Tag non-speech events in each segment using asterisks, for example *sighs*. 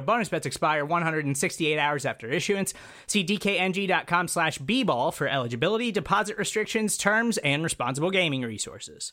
Bonus bets expire 168 hours after issuance. See dkng.com slash bball for eligibility, deposit restrictions, terms, and responsible gaming resources.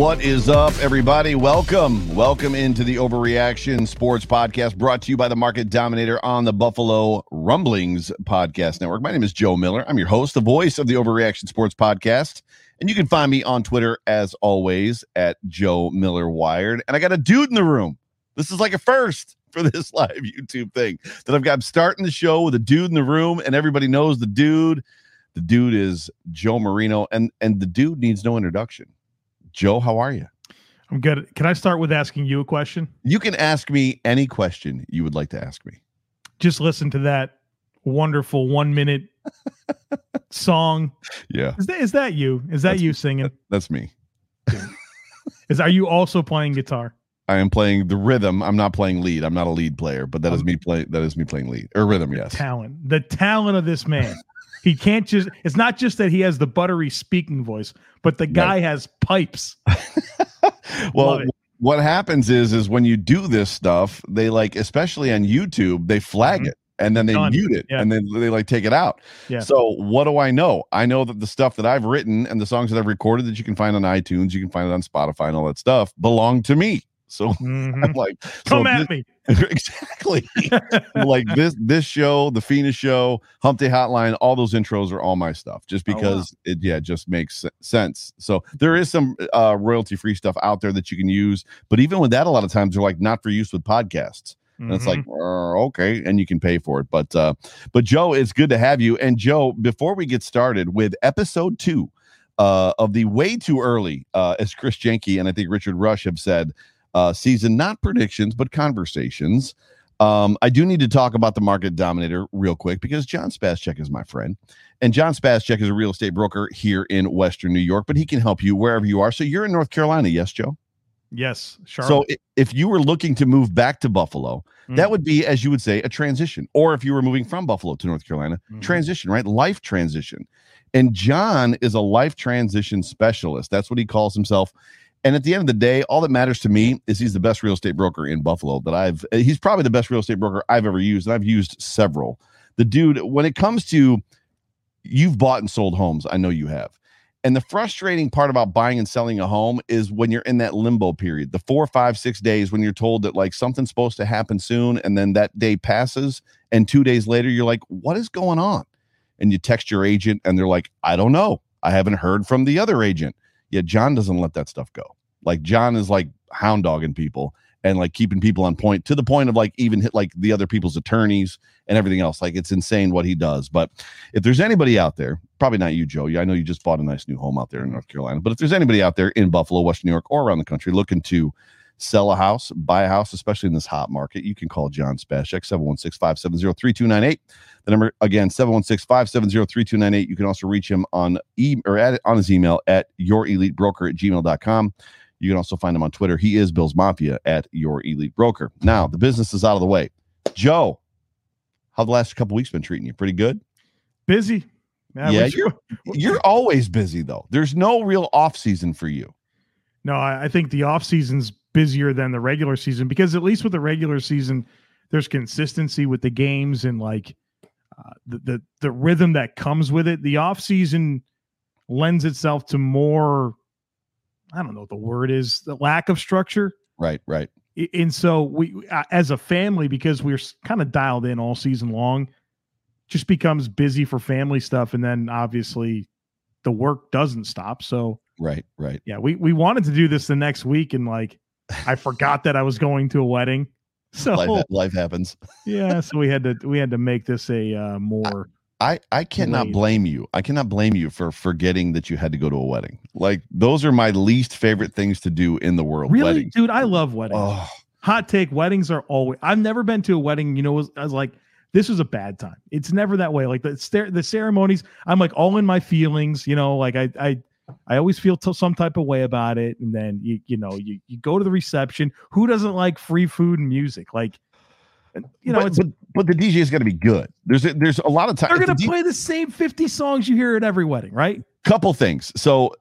What is up, everybody? Welcome. Welcome into the Overreaction Sports Podcast brought to you by the Market Dominator on the Buffalo Rumblings Podcast Network. My name is Joe Miller. I'm your host, the voice of the Overreaction Sports Podcast. And you can find me on Twitter, as always, at Joe Miller Wired. And I got a dude in the room. This is like a first for this *laughs* live YouTube thing that I've got I'm starting the show with a dude in the room, and everybody knows the dude. The dude is Joe Marino, and and the dude needs no introduction. Joe, how are you? I'm good. Can I start with asking you a question? You can ask me any question you would like to ask me. Just listen to that wonderful one minute *laughs* song. Yeah. Is that is that you? Is that That's- you singing? That's me. Is are you also playing guitar? I am playing the rhythm. I'm not playing lead. I'm not a lead player, but that oh. is me play that is me playing lead or rhythm, yes. Talent. The talent of this man. He can't just it's not just that he has the buttery speaking voice, but the guy has pipes. *laughs* well, what happens is is when you do this stuff, they like especially on YouTube, they flag Mhm. it and then they Done. mute it Yeah. and then they like take it out. Yeah. So what do I know? I know that the stuff that I've written and the songs that I've recorded that you can find on iTunes, you can find it on Spotify and all that stuff belong to me. So *laughs* Mhm. I'm like, Come so at this- me. *laughs* exactly. like *laughs* this this show, the Phoenix show, Hump Day Hotline, all those intros are all my stuff. Just Oh, wow. because it yeah, just makes sense. So there is some uh royalty free stuff out there that you can use, but even with that, a lot of times they're like not for use with podcasts. And it's like, Mhm. uh, okay, and you can pay for it. But uh, but Joe, it's good to have you. And Joe, before we get started with episode two uh, of the way too early, uh, as Chris Jenke and I think Richard Rush have said, uh, season not predictions but conversations. Um, I do need to talk about the market dominator real quick because John Spascheck is my friend, and John Spascheck is a real estate broker here in Western New York, but he can help you wherever you are. So you're in North Carolina, yes, Joe. yes, Charlotte. So if you were looking to move back to Buffalo, Mm. that would be, as you would say, a transition. Or if you were moving from Buffalo to North Carolina, Mhm. transition, right? Life transition. And John is a life transition specialist. That's what he calls himself. And at the end of the day, all that matters to me is he's the best real estate broker in Buffalo that I've, he's probably the best real estate broker I've ever used. And I've used several. The dude, when it comes to you've bought and sold homes, I know you have. And the frustrating part about buying and selling a home is when you're in that limbo period, the four, five, six days when you're told that like something's supposed to happen soon, and then that day passes, and two days later you're like, what is going on? And you text your agent, and they're like, I don't know. I haven't heard from the other agent. Yet John doesn't let that stuff go. Like John is like hound dogging people and like keeping people on point to the point of like even hit like the other people's attorneys and everything else. Like it's insane what he does. But if there's anybody out there, probably not you, Joe. I know you just bought a nice new home out there in North Carolina. But if there's anybody out there in Buffalo, Western New York, or around the country looking to sell a house, buy a house, especially in this hot market, you can call John Spashek, 716-570-3298. The number again, 716-570-3298. You can also reach him on e- or at, on his email at yourelitebroker at gmail.com. You can also find him on Twitter. He is Bills Mafia at Your Elite Broker. Now, the business is out of the way. Joe, how the last couple weeks been treating you? Pretty good? busy. Yeah, you're you're always busy though. There's no real off season for you. No, I, I think the off season's busier than the regular season because at least with the regular season, there's consistency with the games and like uh, the, the the rhythm that comes with it. The off season lends itself to more. I don't know what the word is. The lack of structure. Right. Right. And so we, as a family, because we're kind of dialed in all season long, just becomes busy for family stuff, and then obviously the work doesn't stop. So right, right, yeah, we we wanted to do this the next week, and like I forgot that I was going to a wedding. *laughs* So life, life happens. *laughs* yeah, so we had to we had to make this a uh, more. I, I I cannot blame you. I cannot blame you for forgetting that you had to go to a wedding. Like those are my least favorite things to do in the world. Really, weddings. dude, I love weddings. Oh. Hot take: weddings are always. I've never been to a wedding. You know, I was like, this was a bad time. It's never that way. Like the the ceremonies, I'm like all in my feelings. You know, like I I I always feel t- some type of way about it. And then you you know you you go to the reception. Who doesn't like free food and music? Like you know, but, it's but, but the DJ is going to be good. There's a, there's a lot of time. They're going to play the same 50 songs you hear at every wedding, right? Couple things. So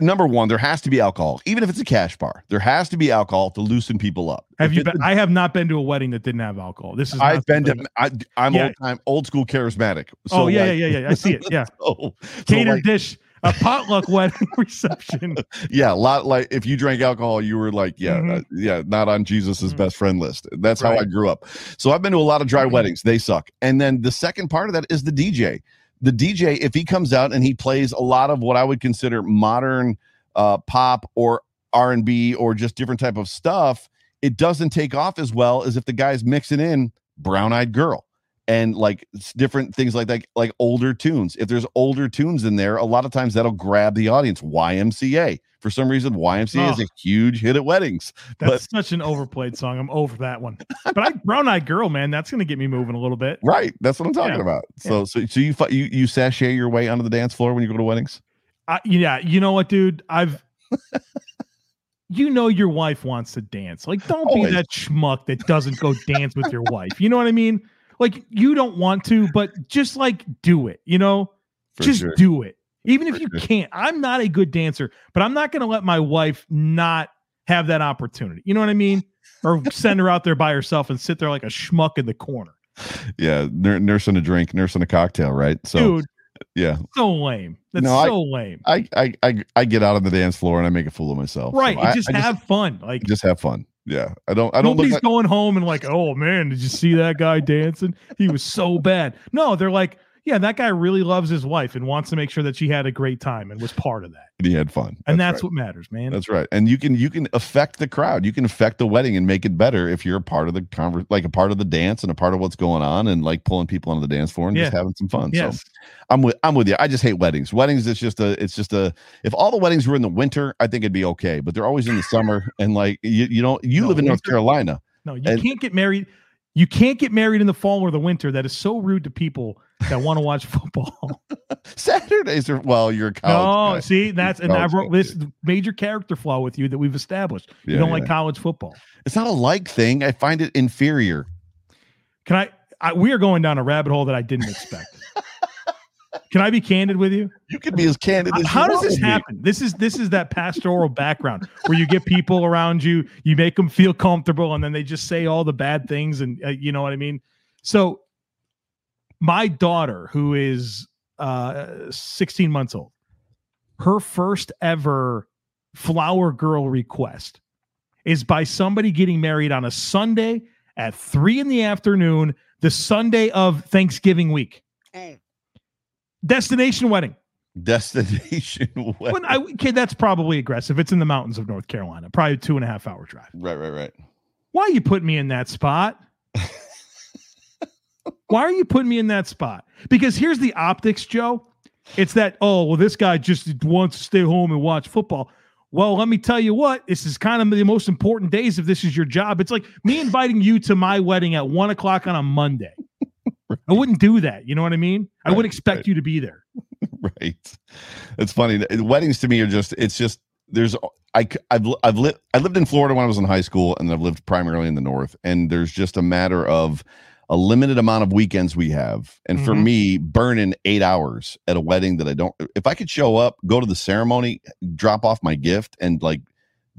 number one, there has to be alcohol, even if it's a cash bar. There has to be alcohol to loosen people up. Have if you been? I have not been to a wedding that didn't have alcohol. This is. I've been to. I, am yeah. old time, old school, charismatic. Oh, so oh yeah, like, yeah, yeah, yeah. I see it. *laughs* Yeah. so, Catered so like, dish. A potluck wedding *laughs* reception. Yeah, a lot like if you drank alcohol, you were like, yeah, mm-hmm. uh, yeah, not on Jesus's mm-hmm. best friend list. That's right. how I grew up. So I've been to a lot of dry mm-hmm. weddings. They suck. And then the second part of that is the DJ. The DJ, if he comes out and he plays a lot of what I would consider modern uh, pop or r&b or just different type of stuff it doesn't take off as well as if the guy's mixing in brown eyed girl and like different things like that like older tunes if there's older tunes in there a lot of times that'll grab the audience ymca for some reason ymca oh, is a huge hit at weddings that's but, such an overplayed song i'm over that one but i brown eyed girl man that's gonna get me moving a little bit right that's what i'm talking yeah. about so yeah. so so you you you sashay your way onto the dance floor when you go to weddings I, yeah, you know what, dude? I've you know your wife wants to dance. Like, don't Always. be that schmuck that doesn't go dance with your wife. You know what I mean? Like, you don't want to, but just like do it, you know? For just sure. do it. Even if you sure. can't. I'm not a good dancer, but I'm not gonna let my wife not have that opportunity. You know what I mean? Or send her out there by herself and sit there like a schmuck in the corner. Yeah, nursing a drink, nursing a cocktail, right? So dude, yeah. So lame. That's no, so I, lame. I, I I I get out on the dance floor and I make a fool of myself. Right. So just I, have just, fun. Like just have fun. Yeah. I don't I don't Nobody's like, going home and like, oh man, did you see that guy dancing? He was so bad. No, they're like, yeah, that guy really loves his wife and wants to make sure that she had a great time and was part of that. And he had fun. and that's right. what matters, man. That's right. And you can you can affect the crowd. You can affect the wedding and make it better if you're a part of the conver- like a part of the dance and a part of what's going on and like pulling people onto the dance floor and yeah. just having some fun. Yes. So I'm with I'm with you. I just hate weddings. Weddings it's just a it's just a if all the weddings were in the winter, I think it'd be okay. But they're always in the summer *laughs* and like you you know you no, live in North Carolina. No, you and, can't get married. You can't get married in the fall or the winter. That is so rude to people that want to watch football. *laughs* Saturdays are well, you're a college. Oh, guy. see, that's and I wrote this major character flaw with you that we've established. You yeah, don't yeah. like college football. It's not a like thing. I find it inferior. Can I, I we are going down a rabbit hole that I didn't expect. *laughs* Can I be candid with you? You can be as candid as How does this happen? This is this is that pastoral background where you get people around you, you make them feel comfortable, and then they just say all the bad things, and uh, you know what I mean. So my daughter, who is uh, 16 months old, her first ever flower girl request is by somebody getting married on a Sunday at three in the afternoon, the Sunday of Thanksgiving week. Mm. Destination wedding. Destination *laughs* wedding. I, okay, that's probably aggressive. It's in the mountains of North Carolina, probably two and a half hour drive. Right, right, right. Why you put me in that spot? *laughs* Why are you putting me in that spot? Because here's the optics, Joe. It's that, oh, well, this guy just wants to stay home and watch football. Well, let me tell you what, this is kind of the most important days if this is your job. It's like me inviting you to my wedding at one o'clock on a Monday. I wouldn't do that. You know what I mean? I would expect right. you to be there. *laughs* right. It's funny. Weddings to me are just, it's just, there's, I, I've, I've lived, I lived in Florida when I was in high school and I've lived primarily in the North. And there's just a matter of, a limited amount of weekends we have. And for Mhm. me, burning eight hours at a wedding that I don't, if I could show up, go to the ceremony, drop off my gift, and like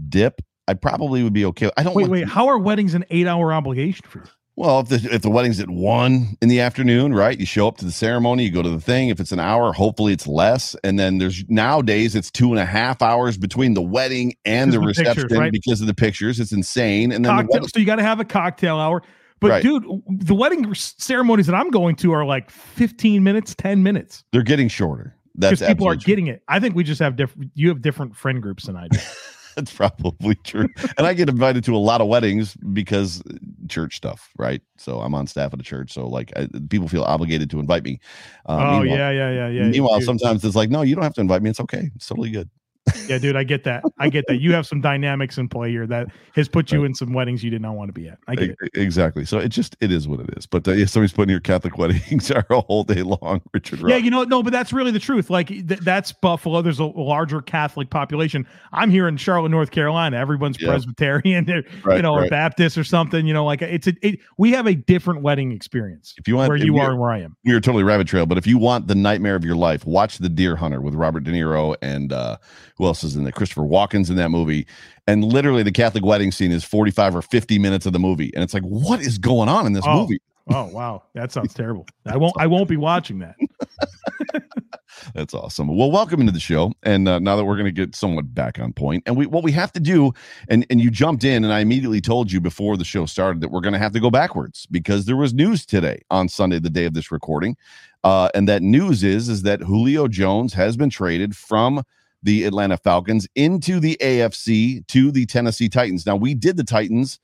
dip, I probably would be okay. I don't Wait, wait. How are weddings an eight-hour obligation for you? well, if the if the wedding's at one in the afternoon, right? You show up to the ceremony, you go to the thing. If it's an hour, hopefully it's less. And then there's nowadays it's two and a half hours between the wedding and the Because the pictures, reception right? because of the pictures. It's insane. And then the so you got to have a cocktail hour. But Right. dude, the wedding ceremonies that I'm going to are like 15 minutes, 10 minutes. they're getting shorter. That's people are true. getting it. I think we just have different. You have different friend groups than I do. *laughs* That's probably true. and I get invited to a lot of weddings because uh, church stuff, right? So I'm on staff at a church, so like I, people feel obligated to invite me. Uh, oh yeah, yeah, yeah, yeah. Meanwhile, dude. sometimes it's like, no, you don't have to invite me. It's okay. It's totally good. Yeah, dude, I get that. I get that. You have some dynamics in play here that has put you in some weddings you did not want to be at. I get it. Exactly. So it just it is what it is. But uh, yeah, somebody's putting your Catholic *laughs* weddings are a whole day long. *laughs* Richard. Yeah, you know, no, but that's really the truth. Like th- that's Buffalo. There's a larger Catholic population. I'm here in Charlotte, North Carolina. Everyone's Yeah. Presbyterian, *laughs* they're, Right, you know, or right. Baptist or something. You know, like it's a it, we have a different wedding experience If you want, where you are and where I am. You're totally rabbit trail. But if you want the nightmare of your life, watch The Deer Hunter with Robert De Niro and uh, who else is in there? Christopher Walken's in that movie. And literally, the Catholic wedding scene is 45 or 50 minutes of the movie, and it's like, what is going on in this Oh. movie? Oh wow, that sounds *laughs* terrible. I won't. I won't be watching that. *laughs* That's awesome. Well, welcome into the show. And uh, now that we're going to get somewhat back on point, and we what we have to do, and and you jumped in, and I immediately told you before the show started that we're going to have to go backwards because there was news today on Sunday, the day of this recording, uh, and that news is is that Julio Jones has been traded from the Atlanta Falcons into the AFC to the Tennessee Titans. Now we did the Titans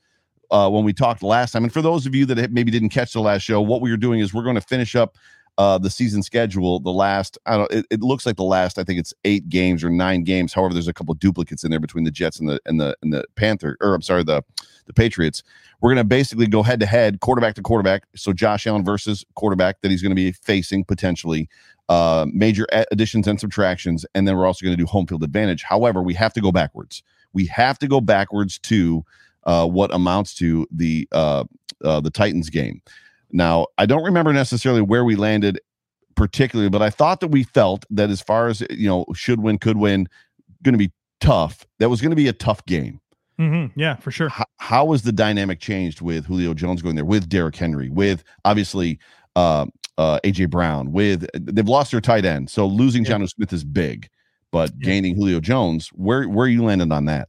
uh, when we talked last time. And for those of you that maybe didn't catch the last show, what we are doing is we're going to finish up uh, the season schedule. The last, I don't, it, it looks like the last, I think it's eight games or nine games. However, there's a couple duplicates in there between the Jets and the and the and the Panther, or I'm sorry, the the Patriots. We're going to basically go head to head, quarterback to quarterback. So Josh Allen versus quarterback that he's going to be facing potentially. Uh, major additions and subtractions, and then we're also going to do home field advantage. However, we have to go backwards. We have to go backwards to uh, what amounts to the uh, uh, the Titans game. Now, I don't remember necessarily where we landed particularly, but I thought that we felt that as far as you know, should win, could win, going to be tough. That was going to be a tough game. hmm Yeah, for sure. How, how was the dynamic changed with Julio Jones going there, with Derrick Henry, with obviously uh, uh, AJ Brown, with they've lost their tight end, so losing Yeah. Jonnu Smith is big, but Yeah. gaining Julio Jones, where where are you landing on that?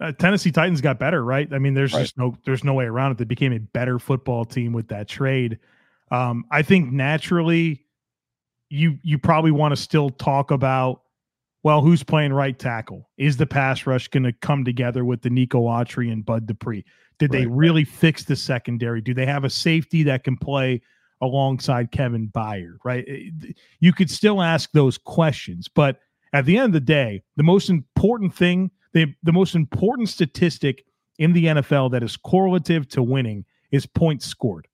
Uh, Tennessee Titans got better, right? I mean, there's Right. just no there's no way around it. They became a better football team with that trade. Um, I think naturally, you you probably want to still talk about well, who's playing right tackle? Is the pass rush going to come together with Denico Autry and Bud Dupree? Did they really fix the secondary? Do they have a safety that can play alongside Kevin Byard? Right? You could still ask those questions, but at the end of the day, the most important thing, the, the most important statistic in the NFL that is correlative to winning is points scored.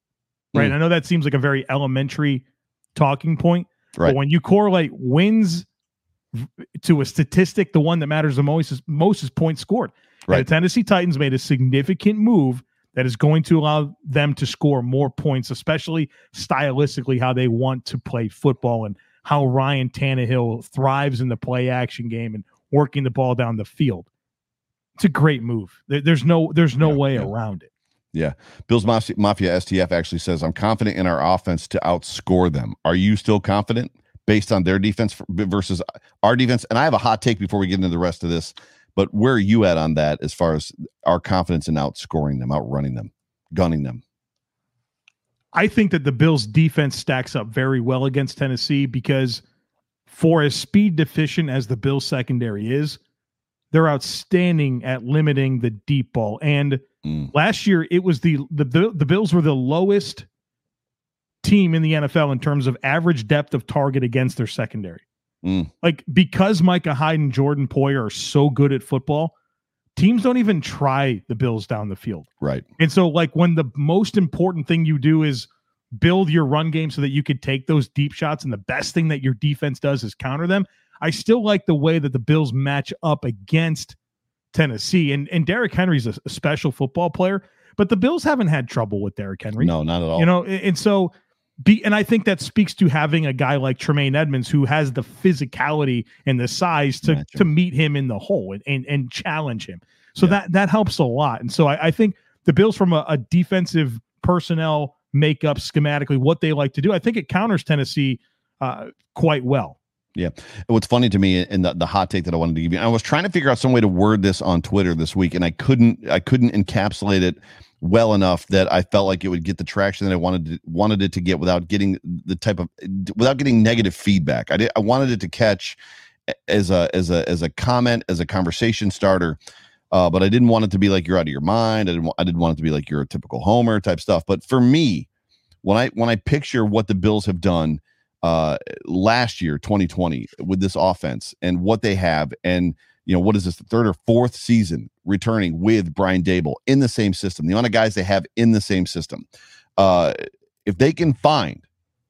Right. Mm. I know that seems like a very elementary talking point, Right. but when you correlate wins to a statistic, the one that matters the most is most is points scored. And Right. the Tennessee Titans made a significant move that is going to allow them to score more points, especially stylistically how they want to play football and how Ryan Tannehill thrives in the play action game and working the ball down the field. It's a great move. There's no there's no Yeah, way yeah. around it. Yeah. Bills Mafia, Mafia STF actually says, I'm confident in our offense to outscore them. Are you still confident based on their defense versus our defense? And I have a hot take before we get into the rest of this, but where are you at on that as far as our confidence in outscoring them, outrunning them, gunning them? I think that the Bills defense stacks up very well against Tennessee because for as speed deficient as the Bills secondary is, they're outstanding at limiting the deep ball. And Mm. last year it was the the Bill- the Bills were the lowest team in the NFL in terms of average depth of target against their secondary. Mm. Like because Micah Hyde and Jordan Poyer are so good at football, teams don't even try the Bills down the field. Right. And so, like, when the most important thing you do is build your run game so that you could take those deep shots, and the best thing that your defense does is counter them, I still like the way that the Bills match up against Tennessee. And and Derrick Henry's a, a special football player, but the Bills haven't had trouble with Derrick Henry. No, not at all. You know, and so be and I think that speaks to having a guy like Tremaine Edmunds who has the physicality and the size to to meet him in the hole and and, and challenge him. So yeah. that that helps a lot. And so I, I think the Bills from a, a defensive personnel makeup schematically what they like to do, I think it counters Tennessee uh, quite well. Yeah. What's funny to me and the, the hot take that I wanted to give you, I was trying to figure out some way to word this on Twitter this week, and I couldn't I couldn't encapsulate it well enough that I felt like it would get the traction that I wanted to, wanted it to get without getting the type of without getting negative feedback. I did I wanted it to catch as a as a as a comment as a conversation starter. Uh, but I didn't want it to be like you're out of your mind. I didn't. I didn't want it to be like you're a typical homer type stuff. But for me, when I when I picture what the Bills have done uh last year 2020 with this offense and what they have and you know, what is this, the third or fourth season returning with Brian Daboll in the same system, the amount of guys they have in the same system. Uh, if they can find,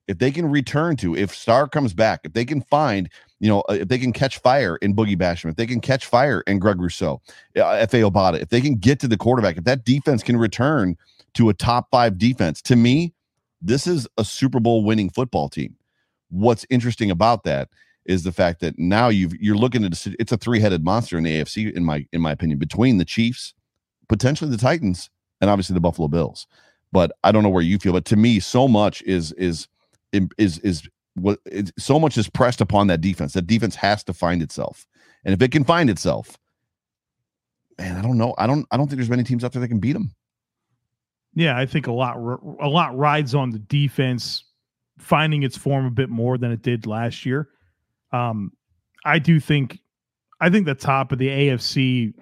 if they can return to, if Star comes back, if they can find, you know, uh, if they can catch fire in Boogie Basham, if they can catch fire in Greg Rousseau, uh, Efe Obada, if they can get to the quarterback, if that defense can return to a top five defense, to me, this is a Super Bowl winning football team. What's interesting about that is the fact that now you've you're looking at a, it's a three-headed monster in the AFC in my in my opinion between the Chiefs, potentially the Titans, and obviously the Buffalo Bills. But I don't know where you feel, but to me, so much is is is is what so much is pressed upon that defense. That defense has to find itself, and if it can find itself, man, I don't know. I don't I don't think there's many teams out there that can beat them. Yeah, I think a lot a lot rides on the defense finding its form a bit more than it did last year. Um, I do think, I think the top of the AFC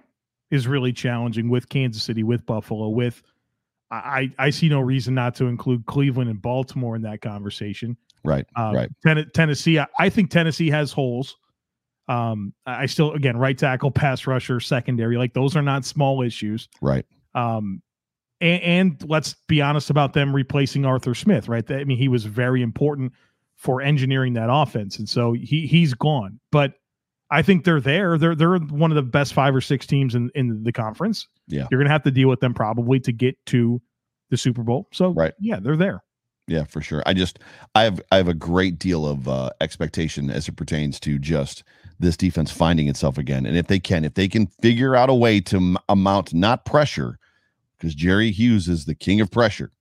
is really challenging with Kansas City, with Buffalo, with I I see no reason not to include Cleveland and Baltimore in that conversation. Right, um, right. Ten- Tennessee, I, I, think Tennessee has holes. Um, I still again right tackle, pass rusher, secondary, like those are not small issues. Right. Um, and, and let's be honest about them replacing Arthur Smith. Right. I mean, he was very important for engineering that offense. And so he he's gone. But I think they're there. They're they're one of the best five or six teams in, in the conference. Yeah. You're gonna have to deal with them probably to get to the Super Bowl. So right. yeah, they're there. Yeah, for sure. I just I have I have a great deal of uh, expectation as it pertains to just this defense finding itself again. And if they can, if they can figure out a way to m- amount not pressure, because Jerry Hughes is the king of pressure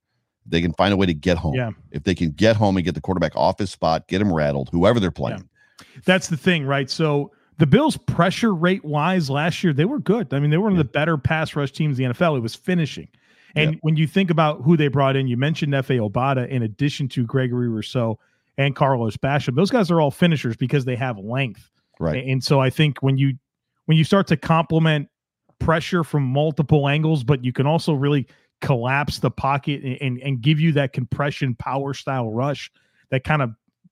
they can find a way to get home. Yeah. If they can get home and get the quarterback off his spot, get him rattled, whoever they're playing. Yeah. That's the thing, right? So the Bills pressure rate wise last year, they were good. I mean, they were one yeah. of the better pass rush teams in the NFL. It was finishing. And yeah. when you think about who they brought in, you mentioned Efe Obada in addition to Gregory Rousseau and Carlos Basham. Those guys are all finishers because they have length. Right. And so I think when you when you start to complement pressure from multiple angles, but you can also really collapse the pocket and, and, and give you that compression power style rush that kind of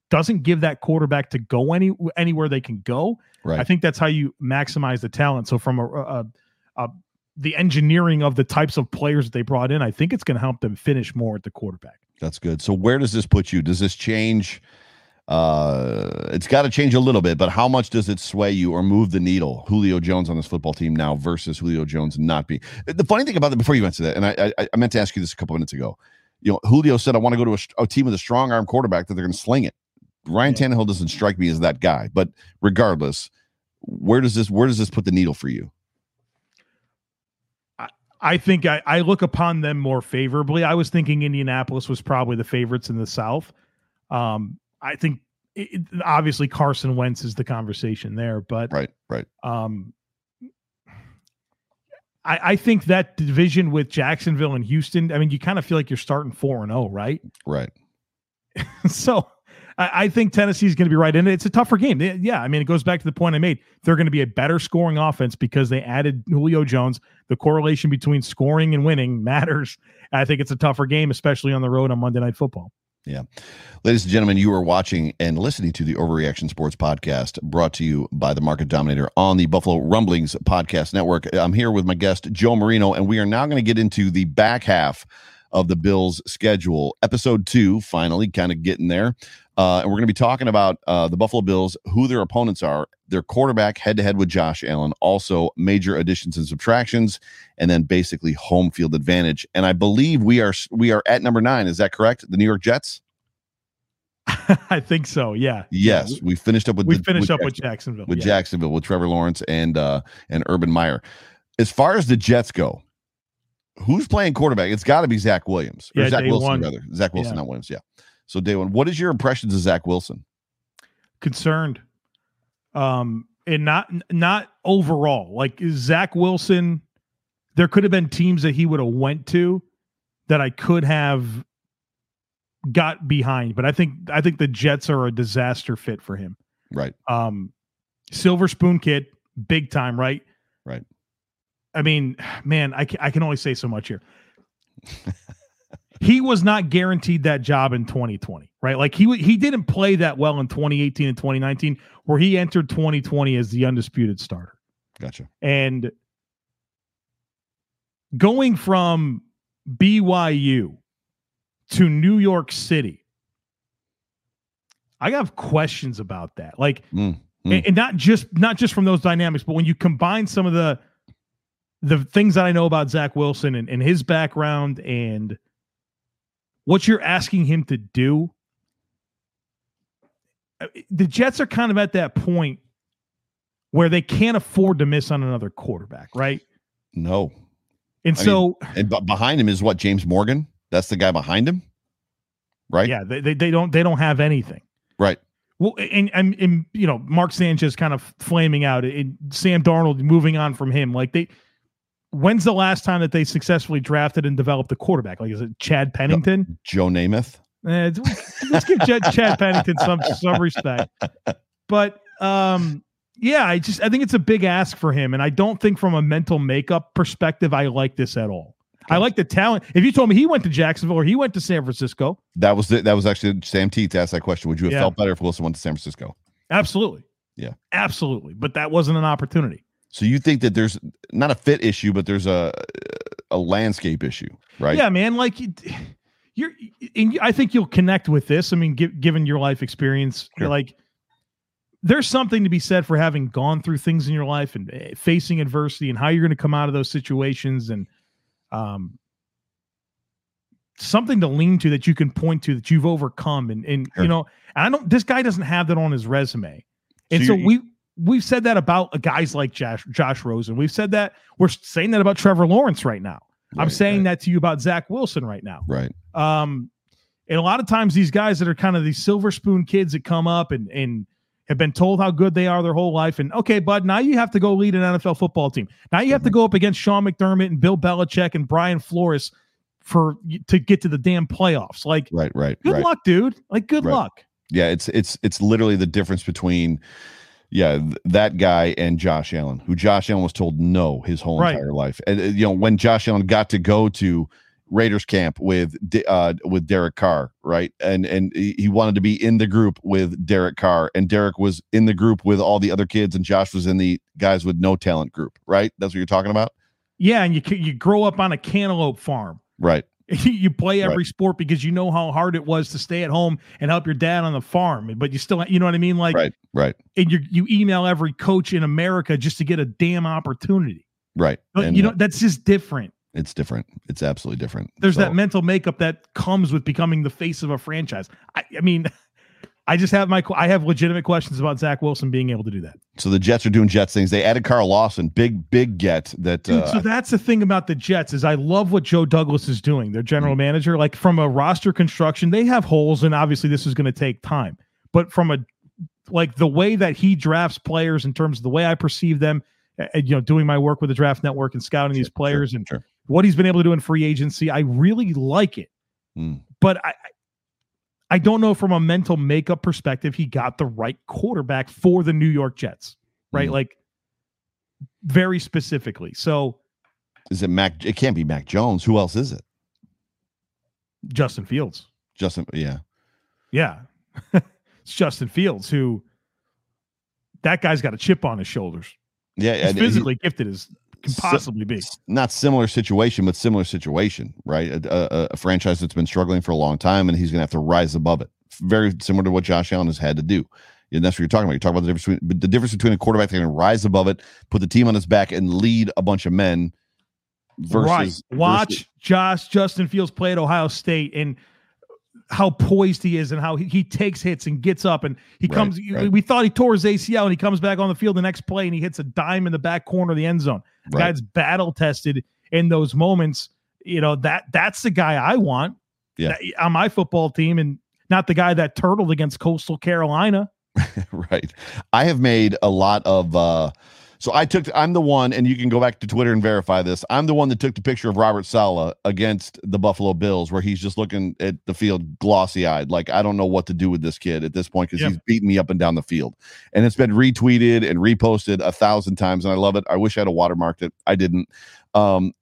doesn't give that quarterback to go any anywhere they can go. Right. I think that's how you maximize the talent. So from a, a, a the engineering of the types of players that they brought in, I think it's going to help them finish more at the quarterback. That's good. So where does this put you? Does this change? Uh, it's got to change a little bit, but how much does it sway you or move the needle? Julio Jones on this football team now versus Julio Jones not be. The funny thing about that, before you answer that, and I, I, I meant to ask you this a couple minutes ago. You know, Julio said, "I want to go to a, a team with a strong arm quarterback that they're going to sling it." Ryan yeah. Tannehill doesn't strike me as that guy, but regardless, where does this where does this put the needle for you? I think I, I look upon them more favorably. I was thinking Indianapolis was probably the favorites in the South. Um, I think it, obviously Carson Wentz is the conversation there, but right, right. Um, I, I think that division with Jacksonville and Houston. I mean, you kind of feel like you're starting four and zero, oh, right? Right. *laughs* so I, I, think Tennessee is going to be right in it. It's a tougher game. Yeah, I mean, it goes back to the point I made. They're going to be a better scoring offense because they added Julio Jones. The correlation between scoring and winning *laughs* matters. I think it's a tougher game, especially on the road on Monday Night Football. Yeah. Ladies and gentlemen, you are watching and listening to the Overreaction Sports Podcast brought to you by the Market Dominator on the Buffalo Rumblings Podcast Network. I'm here with my guest, Joe Marino, and we are now going to get into the back half of the Bills' schedule. Episode two, finally, kind of getting there. Uh, and we're going to be talking about uh, the Buffalo Bills, who their opponents are, their quarterback head to head with Josh Allen, also major additions and subtractions, and then basically home field advantage. And I believe we are we are at number nine. Is that correct? The New York Jets. *laughs* I think so. Yeah. Yes, yeah. we finished up with we the, finished with up with Jacksonville. with yeah. Jacksonville with Trevor Lawrence and uh and Urban Meyer. As far as the Jets go, who's playing quarterback? It's got to be Zach Williams or Yeah, Zach Wilson one. rather. Zach Wilson, not Williams. Yeah. So day one, what is your impressions of Zach Wilson? concerned um and not not overall like zach wilson there could have been teams that he would have went to that i could have got behind but i think i think the jets are a disaster fit for him Right. um silver spoon kid big time right Right. i mean man i, ca- I can only say so much here *laughs* he was not guaranteed that job in 2020 right like he he didn't play that well in 2018 and 2019 where he entered 2020 as the undisputed starter Gotcha. and going from BYU to New York City, I have questions about that. Like, Mm, and, mm. and not just not just from those dynamics, but when you combine some of the the things that I know about Zach Wilson and, and his background and what you're asking him to do, uh, the Jets are kind of at that point where they can't afford to miss on another quarterback, right? No. And I mean, so, And b- behind him is what James Morgan. That's the guy behind him. Right. yeah, they, they they don't they don't have anything. Right. Well, and, and and you know, Mark Sanchez kind of flaming out, and Sam Darnold moving on from him. Like they, when's the last time that they successfully drafted and developed a quarterback? Like is it Chad Pennington? Joe Namath. Eh, let's give Chad, Chad Pennington some some respect. *laughs* But um, yeah, I just I think it's a big ask for him, and I don't think from a mental makeup perspective I like this at all. I like the talent. If you told me he went to Jacksonville or he went to San Francisco, That was the, that was actually Sam Teets asked that question. Would you have Yeah. felt better if Wilson went to San Francisco? absolutely, Yeah. absolutely. But that wasn't an opportunity. So you think that there's not a fit issue, but there's a a landscape issue, right? Yeah, man. Like you're, and I think you'll connect with this. I mean, gi- given your life experience, Sure. like there's something to be said for having gone through things in your life and eh, facing adversity and how you're going to come out of those situations and um something to lean to that you can point to that you've overcome and and Sure. you know and I don't this guy doesn't have that on his resume. And So so, you're- we we've said that about guys like Josh Josh Rosen. We've said that we're saying that about Trevor Lawrence right now. I'm saying right, that to you about Zach Wilson right now. right. Um, and a lot of times these guys that are kind of these silver spoon kids that come up and and have been told how good they are their whole life, and okay, bud, now you have to go lead an NFL football team. Now you have to go up against Sean McDermott and Bill Belichick and Brian Flores for to get to the damn playoffs. Like, Right, right, good right. luck, dude. Like, good Right. luck. Yeah, it's it's it's literally the difference between yeah, th- that guy and Josh Allen, who Josh Allen was told no his whole Right. entire life. And uh, you know, when Josh Allen got to go to Raiders camp with uh with Derek Carr, right? And and he he wanted to be in the group with Derek Carr and Derek was in the group with all the other kids and Josh was in the guys with no talent group, right? That's what you're talking about? Yeah, and you you grow up on a cantaloupe farm. Right. *laughs* you play every Right. sport because you know how hard it was to stay at home and help your dad on the farm, but you still, you know what I mean? Like, Right. Right. and you you email every coach in America just to get a damn opportunity. Right. But And, you know that's just different. it's different. It's absolutely different. There's So- that mental makeup that comes with becoming the face of a franchise. I, I mean, *laughs* I just have my I have legitimate questions about Zach Wilson being able to do that. So the Jets are doing Jets things. They added Carl Lawson, big big get that. Dude, uh, so that's the thing about the Jets is I love what Joe Douglas is doing. Their general manager, like from a roster construction, they have holes, and obviously this is going to take time. But from a like the way that he drafts players in terms of the way I perceive them, uh, you know, doing my work with the draft network and scouting these players sure, and sure. what he's been able to do in free agency, I really like it. Mm. But I, I- don't know from a mental makeup perspective, he got the right quarterback for the New York Jets, right? Mm. Like very specifically. So Is it Mac? It can't be Mac Jones. Who else is it? Justin Fields. Justin. Yeah. Yeah. *laughs* it's Justin Fields who that guy's got a chip on his shoulders. Yeah. He's and he- physically gifted as can So- possibly be. not similar situation, but similar situation, right? A, a, a franchise that's been struggling for a long time, and he's going to have to rise above it very similar to what Josh Allen has had to do. And that's what you're talking about. You're talking about the difference between the difference between a quarterback that can rise above it, put the team on his back, and lead a bunch of men. Versus, right. Watch versus, Josh Justin Fields play at Ohio State and how poised he is and how he, he takes hits and gets up and he Right, comes. right. We thought he tore his ACL and he comes back on the field the next play and he hits a dime in the back corner of the end zone. The Right. guy's battle tested in those moments. You know that that's the guy I want. Yeah. on my football team and not the guy that turtled against Coastal Carolina. *laughs* right. I have made a lot of uh so I took I'm the one and you can go back to Twitter and verify this. I'm the one that took the picture of Robert Saleh against the Buffalo Bills where he's just looking at the field glossy-eyed like I don't know what to do with this kid at this point cuz Yep. he's beating me up and down the field. And it's been retweeted and reposted a thousand times and I love it. I wish I had a watermarked it. I didn't. Um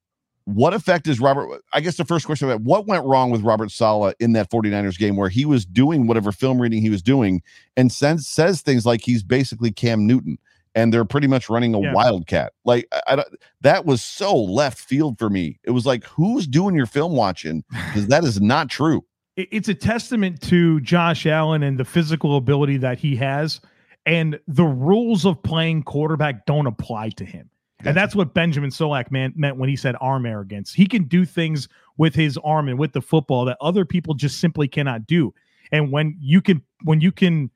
what effect is Robert? I guess the first question about what went wrong with Robert Saleh in that 49ers game where he was doing whatever film reading he was doing and says, says things like he's basically Cam Newton and they're pretty much running a Yeah. wildcat. Like I, I that was so left field for me. It was like, who's doing your film watching? *sighs* Because that is not true. it's a testament to Josh Allen and the physical ability that he has. And the rules of playing quarterback don't apply to him. Gotcha. And that's what Benjamin Solak man, meant when he said arm arrogance. He can do things with his arm and with the football that other people just simply cannot do. And when you can, when you can,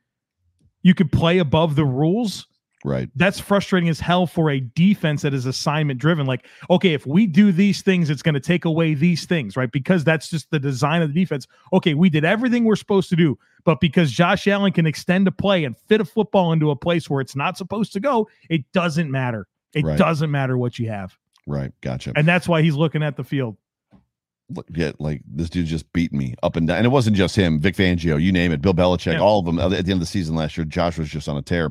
you can play above the rules. Right. That's frustrating as hell for a defense that is assignment driven. Like, okay, if we do these things, it's going to take away these things, right? Because that's just the design of the defense. Okay, we did everything we're supposed to do, but because Josh Allen can extend a play and fit a football into a place where it's not supposed to go, it doesn't matter. It Right. doesn't matter what you have. Right. Gotcha. And that's why he's looking at the field. Yeah, like this dude just beat me up and down. And it wasn't just him, Vic Fangio, you name it, Bill Belichick, Yeah. all of them at the end of the season last year. Josh was just on a tear.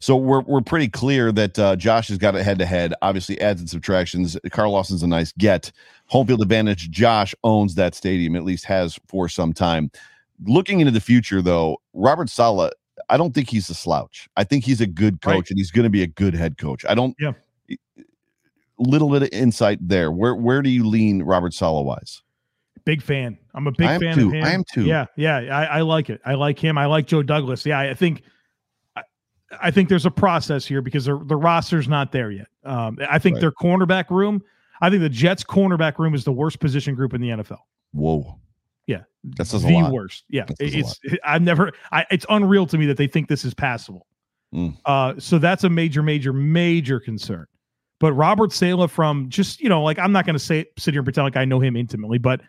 So we're we're pretty clear that uh, Josh has got it head to head. Obviously, adds and subtractions. Carl Lawson's a nice get. Home field advantage. Josh owns that stadium, at least has for some time. Looking into the future, though, Robert Saleh, I don't think he's a slouch. I think he's a good coach Right. and he's going to be a good head coach. I don't. Yeah. Little bit of insight there. Where where do you lean, Robert Saleh wise? Big fan. I'm a big I am fan too. of him. I am too. Yeah, yeah. I, I like it. I like him. I like Joe Douglas. Yeah, I think I, I think there's a process here because the the roster's not there yet. Um, I think Right. their cornerback room. I think the Jets' cornerback room is the worst position group in the NFL. Whoa. Yeah. That's the lot. worst. Yeah, That says a it's I've never. I, it's unreal to me that they think this is passable. Mm. Uh, so that's a major, major, major concern. But Robert Saleh, from just you know, like I'm not going to say sit here and pretend like I know him intimately, but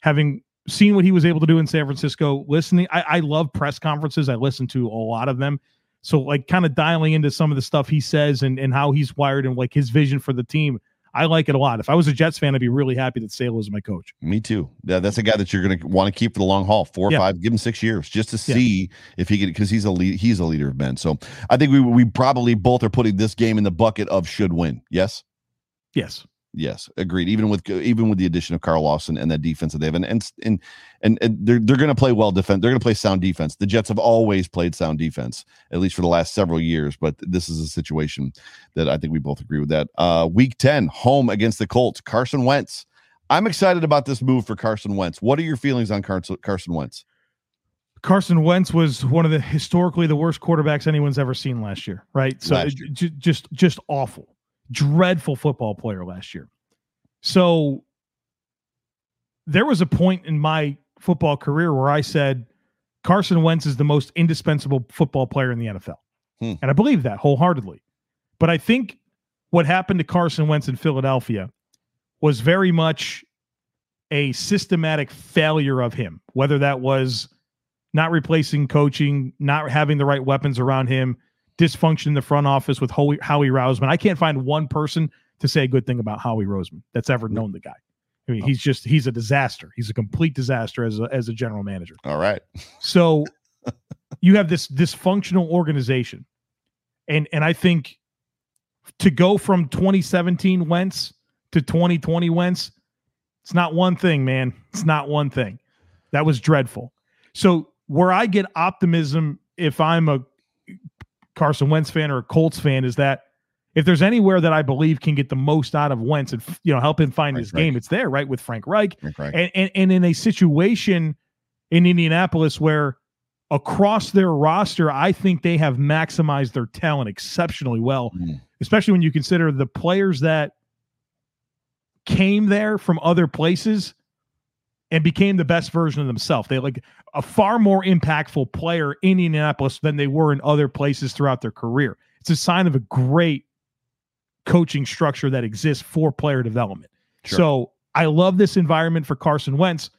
having seen what he was able to do in San Francisco, listening, I, I love press conferences. I listen to a lot of them. So like kind of dialing into some of the stuff he says and and how he's wired and like his vision for the team. I like it a lot. If I was a Jets fan, I'd be really happy that Saleh is my coach. Me too. Yeah, that's a guy that you're going to want to keep for the long haul. Four or Yeah. five, give him six years just to Yeah. see if he can, because he's a lead, he's a leader of men. So I think we we probably both are putting this game in the bucket of should win. Yes, Yes. Yes, agreed. Even with even with the addition of Carl Lawson and that defense that they have, and and and and, they're they're going to play well defense. They're going to play sound defense. The Jets have always played sound defense, at least for the last several years. But this is a situation that I think we both agree with that. Uh, week ten, home against the Colts. Carson Wentz. I'm excited about this move for Carson Wentz. What are your feelings on Carson Carson Wentz? Carson Wentz was one of the historically the worst quarterbacks anyone's ever seen last year, right? So it- ju- just just awful, dreadful football player last year. So there was a point in my football career where I said Carson Wentz is the most indispensable football player in the NFL. Hmm. And I believe that wholeheartedly. But I think what happened to Carson Wentz in Philadelphia was very much a systematic failure of him, whether that was not replacing coaching, not having the right weapons around him, dysfunction in the front office with Howie, Howie Roseman. I can't find one person to say a good thing about Howie Roseman that's ever known the guy. I mean, oh. he's just he's a disaster. He's a complete disaster as a, as a general manager. All right. *laughs* So you have this dysfunctional organization. And and I think to go from 2017 Wentz to 2020 Wentz, it's not one thing, man. It's not one thing. That was dreadful. So where I get optimism if I'm a Carson Wentz fan or a Colts fan is that if there's anywhere that I believe can get the most out of Wentz and you know help him find Frank his Reich. game, it's there, right? With Frank Reich Right. and, and and in a situation in Indianapolis where across their roster, I think they have maximized their talent exceptionally well, Mm. especially when you consider the players that came there from other places and became the best version of themselves. They like a far more impactful player in Indianapolis than they were in other places throughout their career. It's a sign of a great coaching structure that exists for player development. Sure. So I love this environment for Carson Wentz,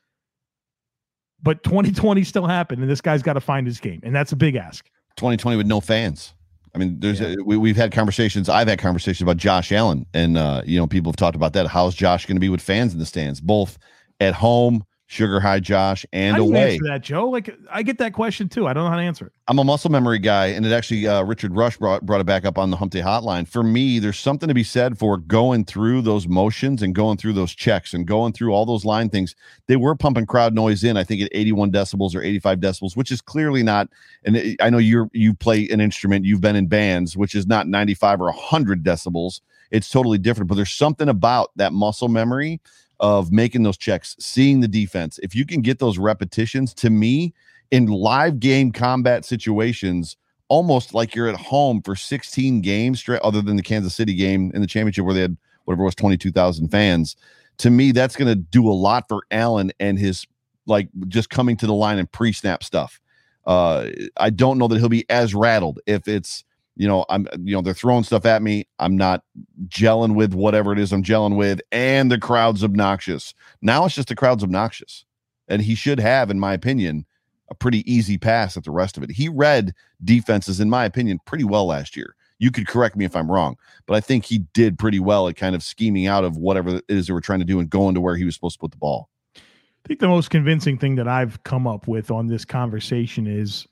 but 2020 still happened, and this guy's got to find his game, and that's a big ask. 2020 with no fans. I mean, there's a, we, we've had conversations. I've had conversations about Josh Allen, and uh, you know, people have talked about that. How's Josh going to be with fans in the stands, both at home, Sugar High Josh, and How away? answer that, Joe? Like I get that question too. I don't know how to answer it. I'm a muscle memory guy, and it actually uh, Richard Rush brought brought it back up on the Hump Day Hotline. For me, there's something to be said for going through those motions and going through those checks and going through all those line things. They were pumping crowd noise in, I think, at 81 decibels or 85 decibels, which is clearly not. And I know you're you play an instrument, you've been in bands, which is not 95 or 100 decibels. It's totally different, but there's something about that muscle memory of making those checks, seeing the defense. If you can get those repetitions, to me, in live game combat situations, almost like you're at home for 16 games straight, other than the Kansas City game in the championship where they had whatever was 22,000 fans. To me, that's going to do a lot for Allen and his like just coming to the line and pre snap stuff. Uh, I don't know that he'll be as rattled if it's you know I'm you know they're throwing stuff at me. I'm not gelling with whatever it is I'm gelling with, and the crowd's obnoxious. Now it's just the crowd's obnoxious, and he should have, in my opinion, a pretty easy pass at the rest of it. He read defenses, in my opinion, pretty well last year. You could correct me if I'm wrong, but I think he did pretty well at kind of scheming out of whatever it is they were trying to do and going to where he was supposed to put the ball. I think the most convincing thing that I've come up with on this conversation is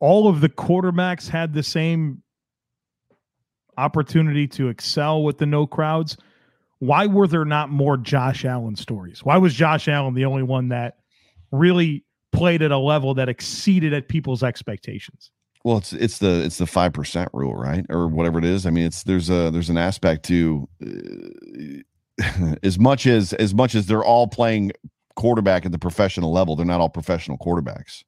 all of the quarterbacks had the same opportunity to excel with the no crowds. Why were there not more Josh Allen stories? Why was Josh Allen the only one that really played at a level that exceeded at people's expectations? Well, it's it's the it's the five percent rule, right, or whatever it is. I mean, it's there's a there's an aspect to uh, *laughs* as much as as much as they're all playing quarterback at the professional level, they're not all professional quarterbacks.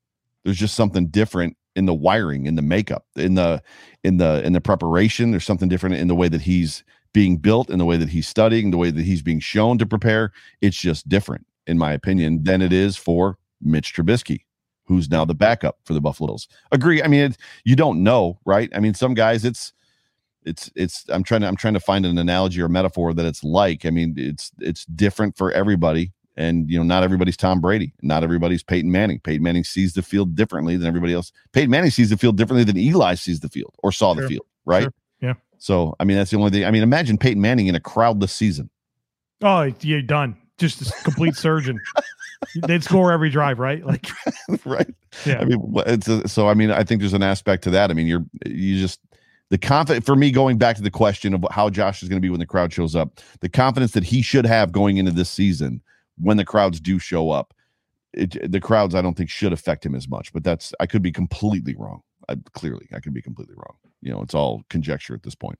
There's just something different in the wiring, in the makeup, in the in the in the preparation. There's something different in the way that he's being built, in the way that he's studying, the way that he's being shown to prepare. It's just different, in my opinion, than it is for Mitch Trubisky who's now the backup for the Buffalo Bills. Agree. I mean, it, you don't know, right? I mean, some guys, it's, it's, it's. I'm trying to, I'm trying to find an analogy or metaphor that it's like. I mean, it's, it's different for everybody, and you know, not everybody's Tom Brady, not everybody's Peyton Manning. Peyton Manning sees the field differently than everybody else. Peyton Manning sees the field differently than Eli sees the field or saw Sure. the field, right? Sure. Yeah. So, I mean, that's the only thing. I mean, imagine Peyton Manning in a crowdless season. Oh, you're done. Just a complete surgeon. They'd score every drive, right? Like, *laughs* right? Yeah. I mean, it's a, so. I mean, I think there's an aspect to that. I mean, you're you just the confidence for me going back to the question of how Josh is going to be when the crowd shows up. The confidence that he should have going into this season when the crowds do show up. It, the crowds, I don't think, should affect him as much. But that's I could be completely wrong. I, clearly, I could be completely wrong. You know, it's all conjecture at this point.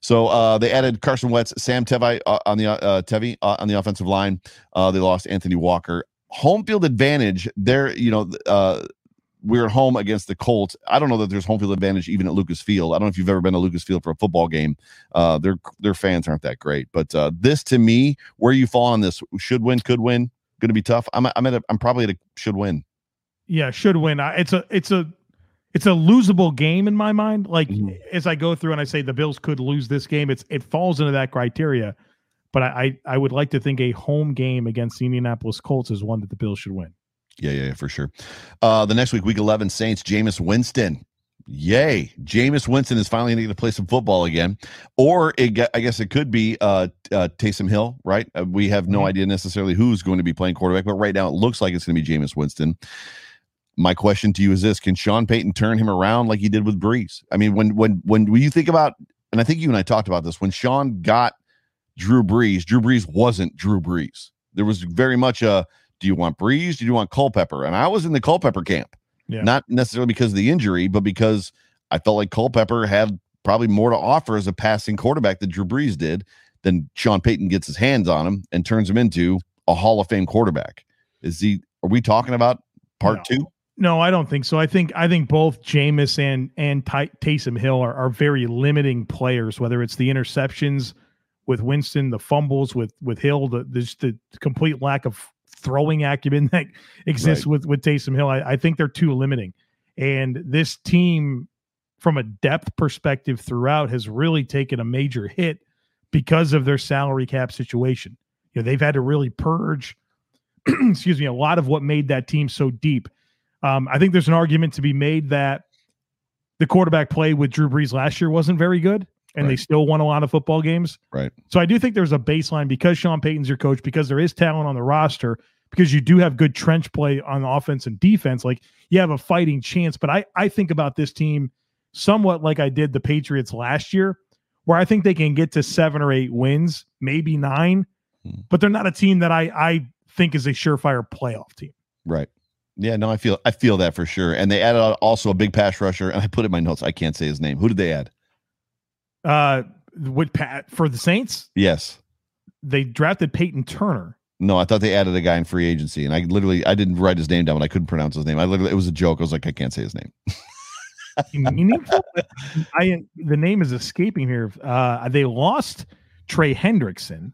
So uh, they added Carson Wentz, Sam Tevi uh, on the uh, Tevi uh, on the offensive line. Uh, they lost Anthony Walker. Home field advantage. There, you know, uh, we're at home against the Colts. I don't know that there's home field advantage even at Lucas Field. I don't know if you've ever been to Lucas Field for a football game. Uh, their their fans aren't that great. But uh, this to me, where you fall on this, should win, could win, going to be tough. I'm I'm at a, I'm probably at a should win. yeah, should win. I- It's a, it's a, it's a losable game in my mind. Like Mhm. as I go through and I say the Bills could lose this game, it's it falls into that criteria. But I, I, I would like to think a home game against the Indianapolis Colts is one that the Bills should win. Yeah, yeah, yeah, for sure. Uh, the next week, week 11, Saints, Jameis Winston. Yay. Jameis Winston is finally going to play some football again. Or it, I guess it could be uh, uh, Taysom Hill, right? Uh, we have no Mhm. idea necessarily who's going to be playing quarterback, but right now it looks like it's going to be Jameis Winston. My question to you is this Can Sean Payton turn him around like he did with Brees? I mean, when when when, when you think about, and I think you and I talked about this, when Sean got Drew Brees, Drew Brees wasn't Drew Brees. There was very much a do you want Brees? Do you want Culpepper? And I was in the Culpepper camp, Yeah. not necessarily because of the injury, but because I felt like Culpepper had probably more to offer as a passing quarterback than Drew Brees did. Then Sean Payton gets his hands on him and turns him into a Hall of Fame quarterback. Is he? Are we talking about part No. two? No, I don't think so. I think I think both Jameis and and Ty- Taysom Hill are, are very limiting players. Whether it's the interceptions with Winston, the fumbles with with Hill, the the, the complete lack of throwing acumen *laughs* that exists right. with with Taysom Hill. I, I think they're too limiting. And this team, from a depth perspective, throughout has really taken a major hit because of their salary cap situation. You know, they've had to really purge, *clears throat* excuse me, a lot of what made that team so deep. Um, I think there's an argument to be made that the quarterback play with Drew Brees last year wasn't very good, and right. they still won a lot of football games. Right. So I do think there's a baseline because Sean Payton's your coach, because there is talent on the roster, because you do have good trench play on offense and defense. Like you have a fighting chance. But I I think about this team somewhat like I did the Patriots last year, where I think they can get to seven or eight wins, maybe nine, hmm. but they're not a team that I I think is a surefire playoff team. Right. Yeah, no, I feel I feel that for sure. And they added also a big pass rusher, and I put it in my notes. I can't say his name. Who did they add? Uh, with Pat for the Saints? Yes, they drafted Payton Turner. No, I thought they added a guy in free agency, and I literally I didn't write his name down, but I couldn't pronounce his name. I literally it was a joke. I was like, I can't say his name. meaningful. *laughs* I the name is escaping here. Uh, they lost Trey Hendrickson.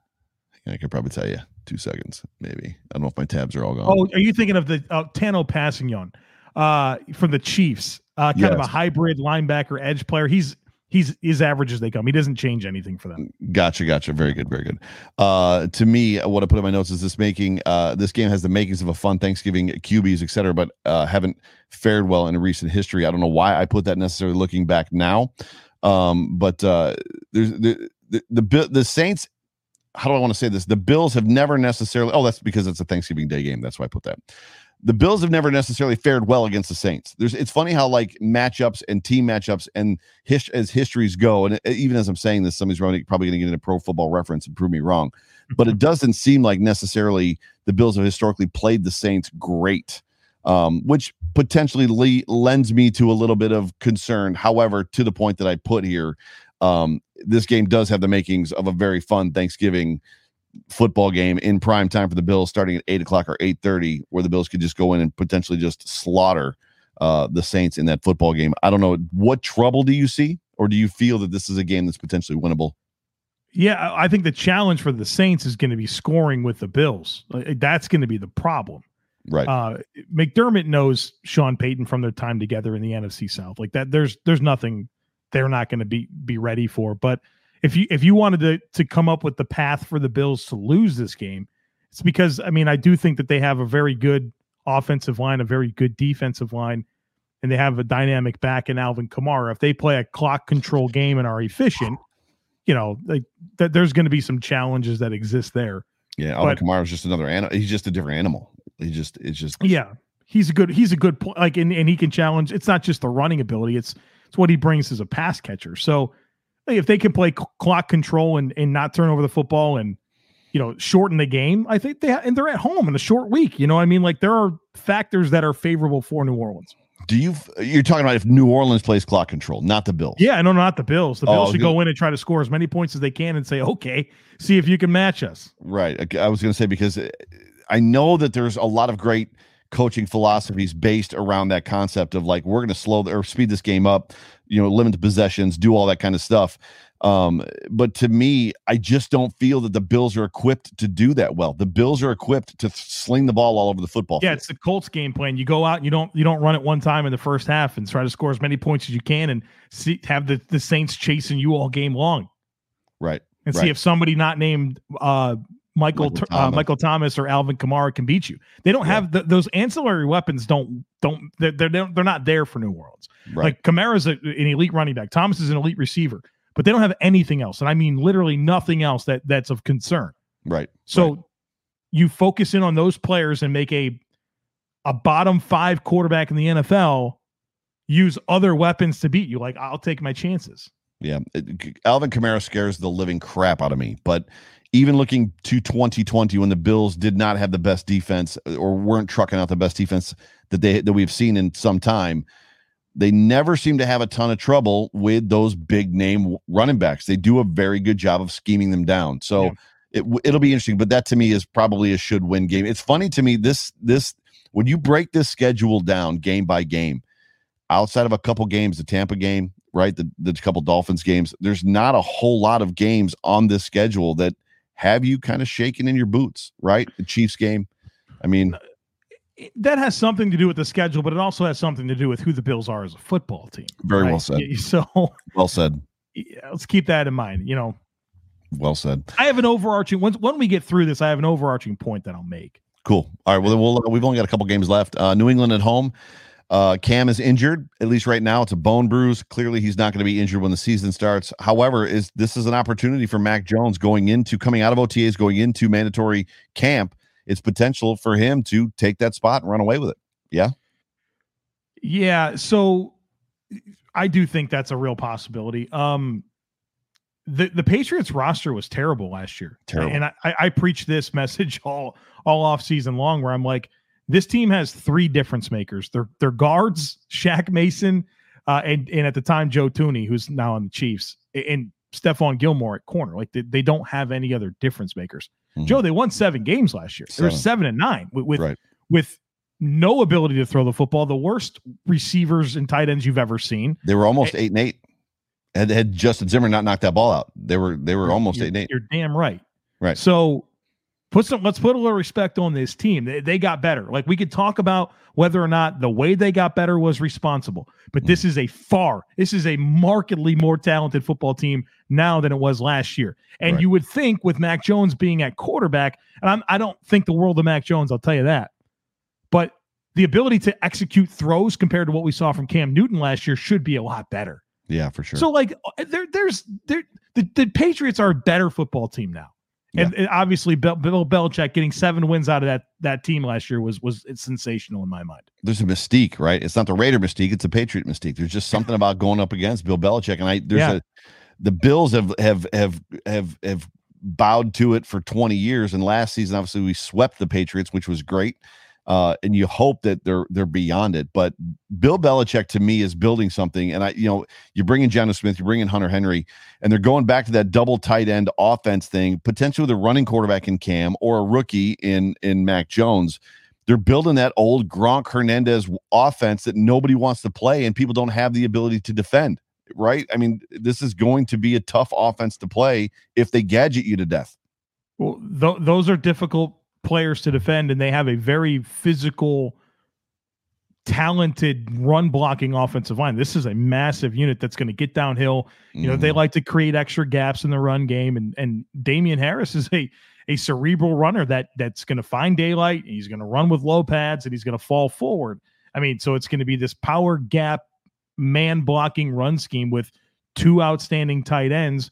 I could probably tell you two seconds, maybe. I don't know if my tabs are all gone. Oh, are you thinking of the uh, Tanoh Kpassagnon uh, from the Chiefs? Uh, kind yes. of a hybrid linebacker edge player. He's he's his average as they come. He doesn't change anything for them. Gotcha, gotcha. Very good, very good. Uh, to me, what I put in my notes is this making uh, this game has the makings of a fun Thanksgiving QBs, etc., but uh, haven't fared well in recent history. I don't know why I put that necessarily looking back now, um, but uh, there's the, the the the Saints how do I want to say this? The Bills have never necessarily. Oh, that's because it's a Thanksgiving Day game. That's why I put that. The Bills have never necessarily fared well against the Saints. There's. It's funny how like matchups and team matchups and his, as histories go, and even as I'm saying this, somebody's probably going to get into Pro Football Reference and prove me wrong. *laughs* But it doesn't seem like necessarily the Bills have historically played the Saints great, um, which potentially le- lends me to a little bit of concern. However, to the point that I put here, um, this game does have the makings of a very fun Thanksgiving football game in prime time for the Bills, starting at eight o'clock or eight thirty, where the Bills could just go in and potentially just slaughter uh, the Saints in that football game. I don't know what trouble do you see, or do you feel that this is a game that's potentially winnable? Yeah, I think the challenge for the Saints is going to be scoring with the Bills. That's going to be the problem. Right. Uh, McDermott knows Sean Payton from their time together in the NFC South. Like that, there's there's nothing they're not going to be be ready for. But if you if you wanted to to come up with the path for the Bills to lose this game, it's because I mean I do think that they have a very good offensive line, a very good defensive line, and they have a dynamic back in Alvin Kamara. If they play a clock control game and are efficient, you know, like that there's going to be some challenges that exist there. Yeah, Alvin Kamara is just another animal. He's just a different animal. He just it's just yeah. He's a good. He's a good. Like, and, and he can challenge. It's not just the running ability. It's it's what he brings as a pass catcher. So if they can play clock control and, and not turn over the football and you know shorten the game, I think they ha- and they're at home in a short week. You know, I mean, like there are factors that are favorable for New Orleans. Do you? You're talking about if New Orleans plays clock control, not the Bills. Yeah, no, not the Bills. The oh, Bills oh, should go in and try to score as many points as they can and say, okay, see if you can match us. Right. I was going to say because uh, I know that there's a lot of great coaching philosophies based around that concept of like we're going to slow or speed this game up, you know, limit possessions, do all that kind of stuff. Um, but to me, I just don't feel that the Bills are equipped to do that well. The Bills are equipped to sling the ball all over the football. Yeah, field. it's the Colts game plan. You go out and you don't you don't run it one time in the first half and try to score as many points as you can and see have the, the Saints chasing you all game long. Right. And right. see if somebody not named uh Michael Michael uh, Thomas. Uh, Michael Thomas. or Alvin Kamara can beat you. They don't yeah. have the, those ancillary weapons. Don't don't they're they're, they're not there for New Orleans. Right. Like Kamara's a, an elite running back. Thomas is an elite receiver, but they don't have anything else, and I mean literally nothing else that that's of concern. Right. So right. you focus in on those players and make a a bottom five quarterback in the NFL use other weapons to beat you. Like I'll take my chances. Yeah, Alvin Kamara scares the living crap out of me, but even looking to 2020 when the Bills did not have the best defense or weren't trucking out the best defense that they that we've seen in some time, they never seem to have a ton of trouble with those big name running backs. They do a very good job of scheming them down. So yeah. it it'll be interesting, but that to me is probably a should win game. It's funny to me this this when you break this schedule down game by game, outside of a couple games, the Tampa game, right, the the couple Dolphins games, there's not a whole lot of games on this schedule that have you kind of shaking in your boots, right? The Chiefs game. I mean, that has something to do with the schedule, but it also has something to do with who the Bills are as a football team. Very right? well said. So *laughs* well said. Yeah, let's keep that in mind. You know, well said. I have an overarching once when we get through this, I have an overarching point that I'll make. Cool. All right. Well, we'll we've only got a couple games left. Uh, New England at home. Uh, Cam is injured. At least right now, it's a bone bruise. Clearly, he's not going to be injured when the season starts. However, is this is an opportunity for Mac Jones going into coming out of OTAs, going into mandatory camp. It's potential for him to take that spot and run away with it. Yeah. Yeah. So I do think that's a real possibility. Um, the the Patriots roster was terrible last year, terrible. and I, I preach this message *laughs* all all off season long, where I'm like, this team has three difference makers. They're they're guards, Shaq Mason, uh, and and at the time Joe Thuney, who's now on the Chiefs, and Stephon Gilmore at corner. Like they, they don't have any other difference makers. Mm-hmm. Joe, they won seven games last year. They were seven and nine with with, right. with no ability to throw the football. The worst receivers and tight ends you've ever seen. They were almost eight and eight. Had had Justin Zimmer not knocked that ball out, they were they were almost eight and eight. You're damn right. Right. So put some let's put a little respect on this team. They, they got better. Like we could talk about whether or not the way they got better was responsible, but this mm. is a far, this is a markedly more talented football team now than it was last year. And right. you would think with Mac Jones being at quarterback, and I'm, I don't think the world of Mac Jones, I'll tell you that, but the ability to execute throws compared to what we saw from Cam Newton last year should be a lot better. Yeah, for sure. So like uh, there, there's there the, the Patriots are a better football team now. Yeah. And, and, obviously Bill, Bill Belichick getting seven wins out of that that team last year was was sensational in my mind. There's a mystique, right? It's not the Raider mystique, it's a Patriot mystique. There's just something about going up against Bill Belichick. And I there's yeah. a the Bills have have have have have bowed to it for 20 years. And last season, obviously, we swept the Patriots, which was great uh, and you hope that they're they're beyond it. But Bill Belichick to me is building something, and I, you know, you bring in Jonnu Smith, you bring in Hunter Henry, and they're going back to that double tight end offense thing, potentially with a running quarterback in Cam or a rookie in in Mac Jones. They're building that old Gronk Hernandez offense that nobody wants to play, and people don't have the ability to defend. Right? I mean, this is going to be a tough offense to play if they gadget you to death. Well, th- those are difficult players to defend, and they have a very physical, talented run blocking offensive line. This is a massive unit that's going to get downhill. You know, mm. they mm-hmm. like to create extra gaps in the run game, and and Damien Harris is a a cerebral runner that that's going to find daylight. he's going to run with low pads, and he's going to fall forward. I mean, so it's going to be this power gap man blocking run scheme with two outstanding tight ends.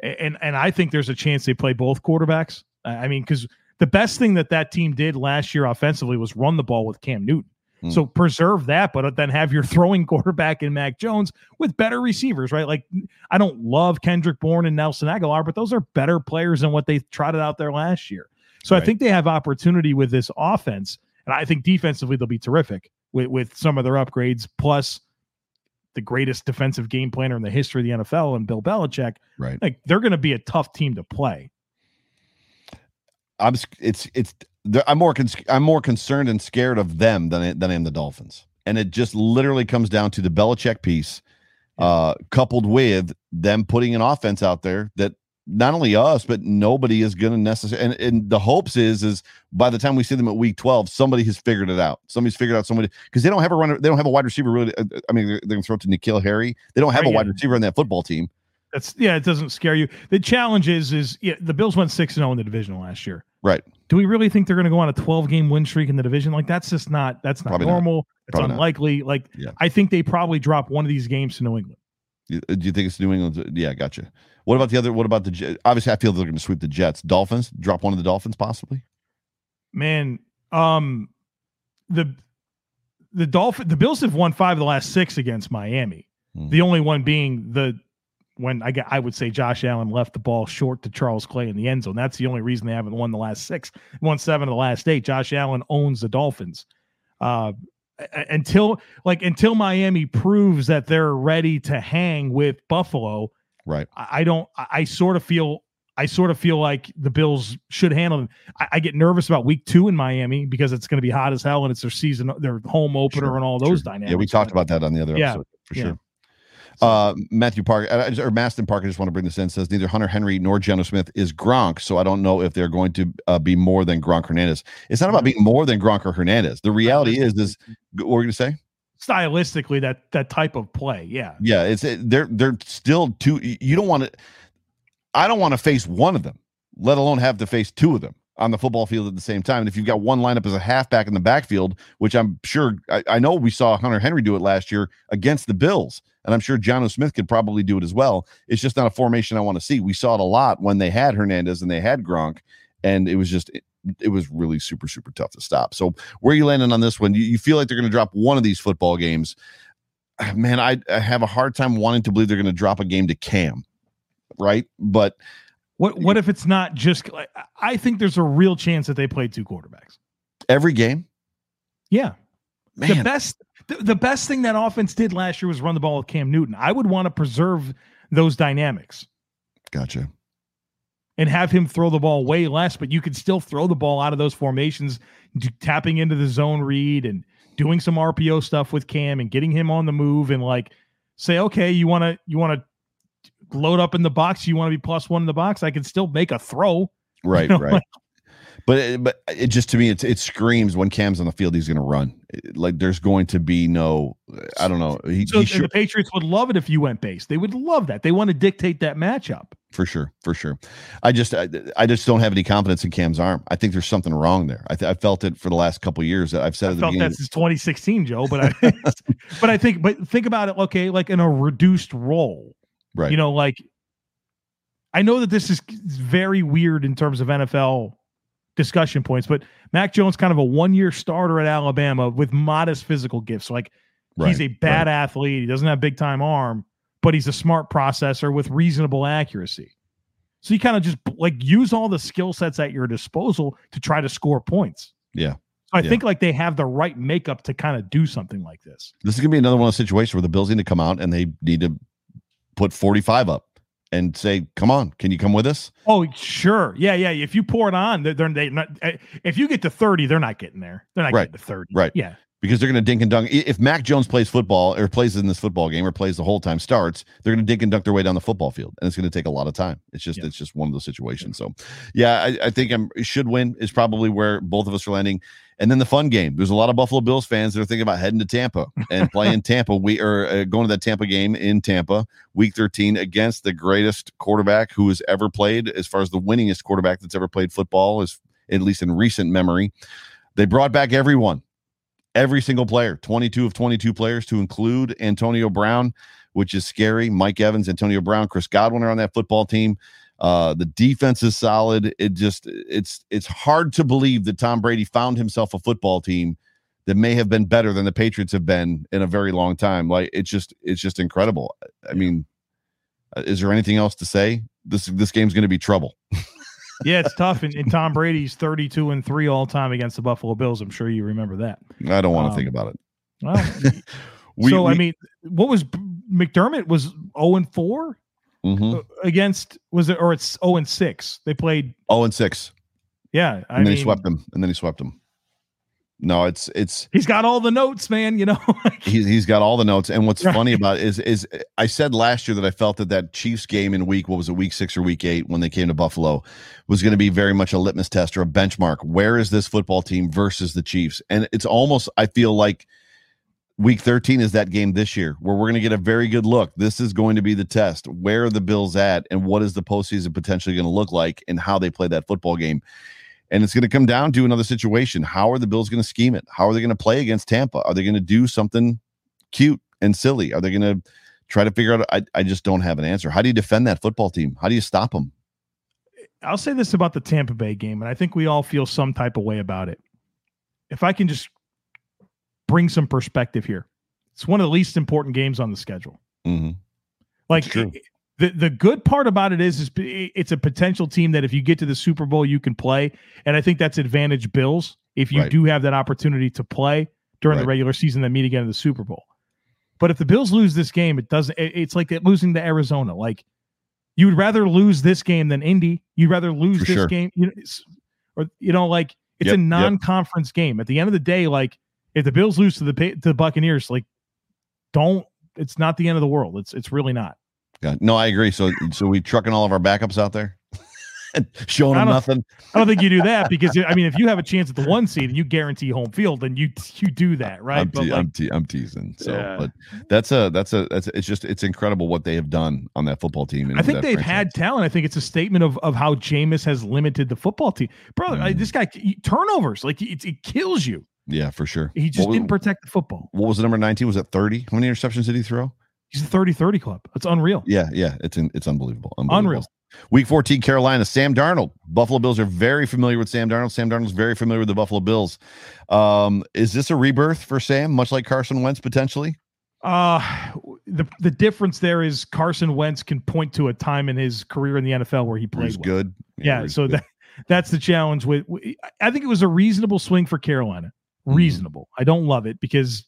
And and I think there's a chance they play both quarterbacks. I mean, because the best thing that that team did last year offensively was run the ball with Cam Newton. Mm. So preserve that, but then have your *laughs* throwing quarterback in Mac Jones with better receivers, right? Like I don't love Kendrick Bourne and Nelson Agholor, but those are better players than what they trotted out there last year. So right. I think they have opportunity with this offense, and I think defensively they'll be terrific with, with some of their upgrades, plus the greatest defensive game planner in the history of the NFL and Bill Belichick. Right. Like they're going to be a tough team to play. I'm it's it's I'm more con- I'm more concerned and scared of them than than I am the Dolphins, and it just literally comes down to the Belichick piece, uh, coupled with them putting an offense out there that not only us but nobody is going to necessarily. And, and the hopes is is by the time we see them at week twelve, somebody has figured it out. Somebody's figured out somebody because they don't have a runner, they don't have a wide receiver really. Uh, I mean, they're, they're going to throw it to N'Keal Harry. They don't have a wide receiver on that football team. That's yeah, it doesn't scare you. The challenge is is yeah, the Bills went six and zero oh in the division last year. Right. Do we really think they're going to go on a 12 game win streak in the division? Like that's just not that's not probably normal. Not. It's probably unlikely. Not. Like yeah. I think they probably drop one of these games to New England. Uh, do you think it's New England? Yeah, gotcha. What about the other? What about the? Obviously, I feel they're going to sweep the Jets. Dolphins drop one of the Dolphins possibly. Man, um, the the Dolphin the Bills have won five of the last six against Miami. Hmm. The only one being the when I get, I would say Josh Allen left the ball short to Charles Clay in the end zone. That's the only reason they haven't won the last six, won seven of the last eight. Josh Allen owns the Dolphins. Uh, until like until Miami proves that they're ready to hang with Buffalo, right? I, don't. I, I sort of feel I sort of feel like the Bills should handle them. I, I get nervous about week two in Miami because it's going to be hot as hell and it's their season, their home opener, Sure, and all those sure. dynamics. Yeah, we talked about that on the other Yeah, episode for yeah. sure. Uh, Matthew Park I- I just- or Maston Park. I just want to bring this in. Says neither Hunter Henry nor Jonnu Smith is Gronk, so I don't know if they're going to uh, be more than Gronk Hernandez. It's not about being more than Gronk or Hernandez. The reality is, is *laughs* what we're going to say. stylistically that that type of play. Yeah, Yeah, it's it, they're they're still two. You don't want to. I don't want to face one of them, let alone have to face two of them on the football field at the same time. And if you've got one lineup as a halfback in the backfield, which I'm sure I, I know we saw Hunter Henry do it last year against the Bills, and I'm sure Jonnu Smith could probably do it as well. It's just not a formation I want to see. We saw it a lot when they had Hernandez and they had Gronk, and it was just it, it was really super super tough to stop. So where are you landing on this one? You, you feel like they're going to drop one of these football games? Ah, man, I, I have a hard time wanting to believe they're going to drop a game to Cam, right? But What what if it's not just? like, I think there's a real chance that they play two quarterbacks. every game, Yeah, the best the, best thing that offense did last year was run the ball with Cam Newton. I would want to preserve those dynamics gotcha. and have him throw the ball way less, but you could still throw the ball out of those formations, tapping into the zone read and doing some RPO stuff with Cam and getting him on the move and like say, okay, you want to you want to load up in the box, you want to be plus one in the box. I can still make a throw. *laughs* Right, know, right. But it, but it just to me it it screams when Cam's on the field he's going to run. Like there's going to be no I don't know. He, So he should the Patriots would love it if you went base. They would love that. They want to dictate that matchup. for sure, for sure. I just I, I just don't have any confidence in Cam's arm. I think there's something wrong there. I, th- I felt it for the last couple of years. I've said I at the felt beginning. that since 2016, Joe. But I, *laughs* *laughs* but I think, but think about it. Okay, like in a reduced role, right. you know, like I know that this is very weird in terms of NFL discussion points, but Mac Jones kind of a one-year starter at Alabama with modest physical gifts. Like he's a bad athlete. He doesn't have big time arm, but he's a smart processor with reasonable accuracy. So you kind of just like use all the skill sets at your disposal to try to score points. Yeah. So I Yeah. think like they have the right makeup to kind of do something like this. This is going to be another one of the situations where the Bills need to come out and they need to put 45 up and say, "Come on, can you come with us?" Oh, sure. Yeah, yeah. If you pour it on, they're, they're not. If you get to thirty, they're not getting there. They're not Right, getting to thirty. right. Yeah. Because they're going to dink and dunk. If Mac Jones plays football or plays in this football game or plays the whole time starts, they're going to dink and dunk their way down the football field, and it's going to take a lot of time. It's just Yeah. it's just one of those situations. So, yeah, I, I think I'm should win is probably where both of us are landing. And then the fun game. There's a lot of Buffalo Bills fans that are thinking about heading to Tampa and playing *laughs* Tampa. We are uh, going to that Tampa game in Tampa, Week 13, against the greatest quarterback who has ever played, as far as the winningest quarterback that's ever played football, is at least in recent memory. They brought back everyone every single player 22 of 22 players to include Antonio Brown, which is scary. Mike Evans, Antonio Brown, Chris Godwin are on that football team. Uh, the defense is solid. It just it's it's hard to believe that Tom Brady found himself a football team that may have been better than the Patriots have been in a very long time. Like it's just it's just incredible. I mean, uh, is there anything else to say? This this game's going to be trouble. *laughs* Yeah, it's tough. And, and Tom Brady's thirty-two and three all time against the Buffalo Bills. I'm sure you remember that. I don't want to Um, think about it. Well, *laughs* We, so I mean, what was McDermott was zero and four mhm. against was it or it's zero and six? They played. 0 and six. Yeah, I and then mean, he swept them and then he swept them no it's it's he's got all the notes, man. You know. *laughs* he's, he's got all the notes and what's Right. funny about it is is i said last year that i felt that that chiefs game in week what was it week six or week eight when they came to buffalo was going to be very much a litmus test or a benchmark where is this football team versus the chiefs and it's almost i feel like week 13 is that game this year where we're going to get a very good look this is going to be the test where are the bills at and what is the postseason potentially going to look like and how they play that football game and it's going to come down to another situation. How are the Bills going to scheme it? How are they going to play against Tampa? Are they going to do something cute and silly? Are they going to try to figure out? I, I just don't have an answer. How do you defend that football team? How do you stop them? I'll say this about the Tampa Bay game, and I think we all feel some type of way about it. If I can just bring some perspective here, it's one of the least important games on the schedule. Mm-hmm. Like the the good part about it is is it's a potential team that if you get to the Super Bowl, you can play, and I think that's advantage Bills if you Right. do have that opportunity to play during the regular season, then meet again in the Super Bowl. But if the Bills lose this game, it doesn't. it- it's like losing to Arizona. Like You would rather lose this game than Indy. You'd rather lose For this sure. game, you know, or you know, like it's Yep, a non-conference game. At the end of the day, like if the Bills lose to the to the Buccaneers, like don't. It's not the end of the world. It's it's really not. Yeah, no, I agree. So, so we trucking all of our backups out there, *laughs* showing I them nothing. I don't think you do that because I mean, if you have a chance at the one seed and you guarantee home field, then you you do that, right? I'm, But te- like, I'm, te- I'm teasing. So, Yeah. but that's a that's a that's it's just it's incredible what they have done on that football team. and I think they've franchise. had talent. I think it's a statement of of how Jameis has limited the football team, brother. I, Mm. this guy turnovers like it, it kills you. yeah for sure. He just was, didn't protect the football. what was the number 19? Was it 30? How many interceptions did he throw? He's a 30-30 club. That's unreal. Yeah, yeah, it's in, it's unbelievable. unbelievable. Unreal. Week 14, Carolina, Sam Darnold. Buffalo Bills are very familiar with Sam Darnold. Sam Darnold's very familiar with the Buffalo Bills. Um, is this a rebirth for Sam, much like Carson Wentz potentially? Uh the the difference there is Carson Wentz can point to a time in his career in the NFL where he played well. good. Yeah, he's so good. that that's the challenge with, I think it was a reasonable swing for Carolina. Mhm. Reasonable. I don't love it because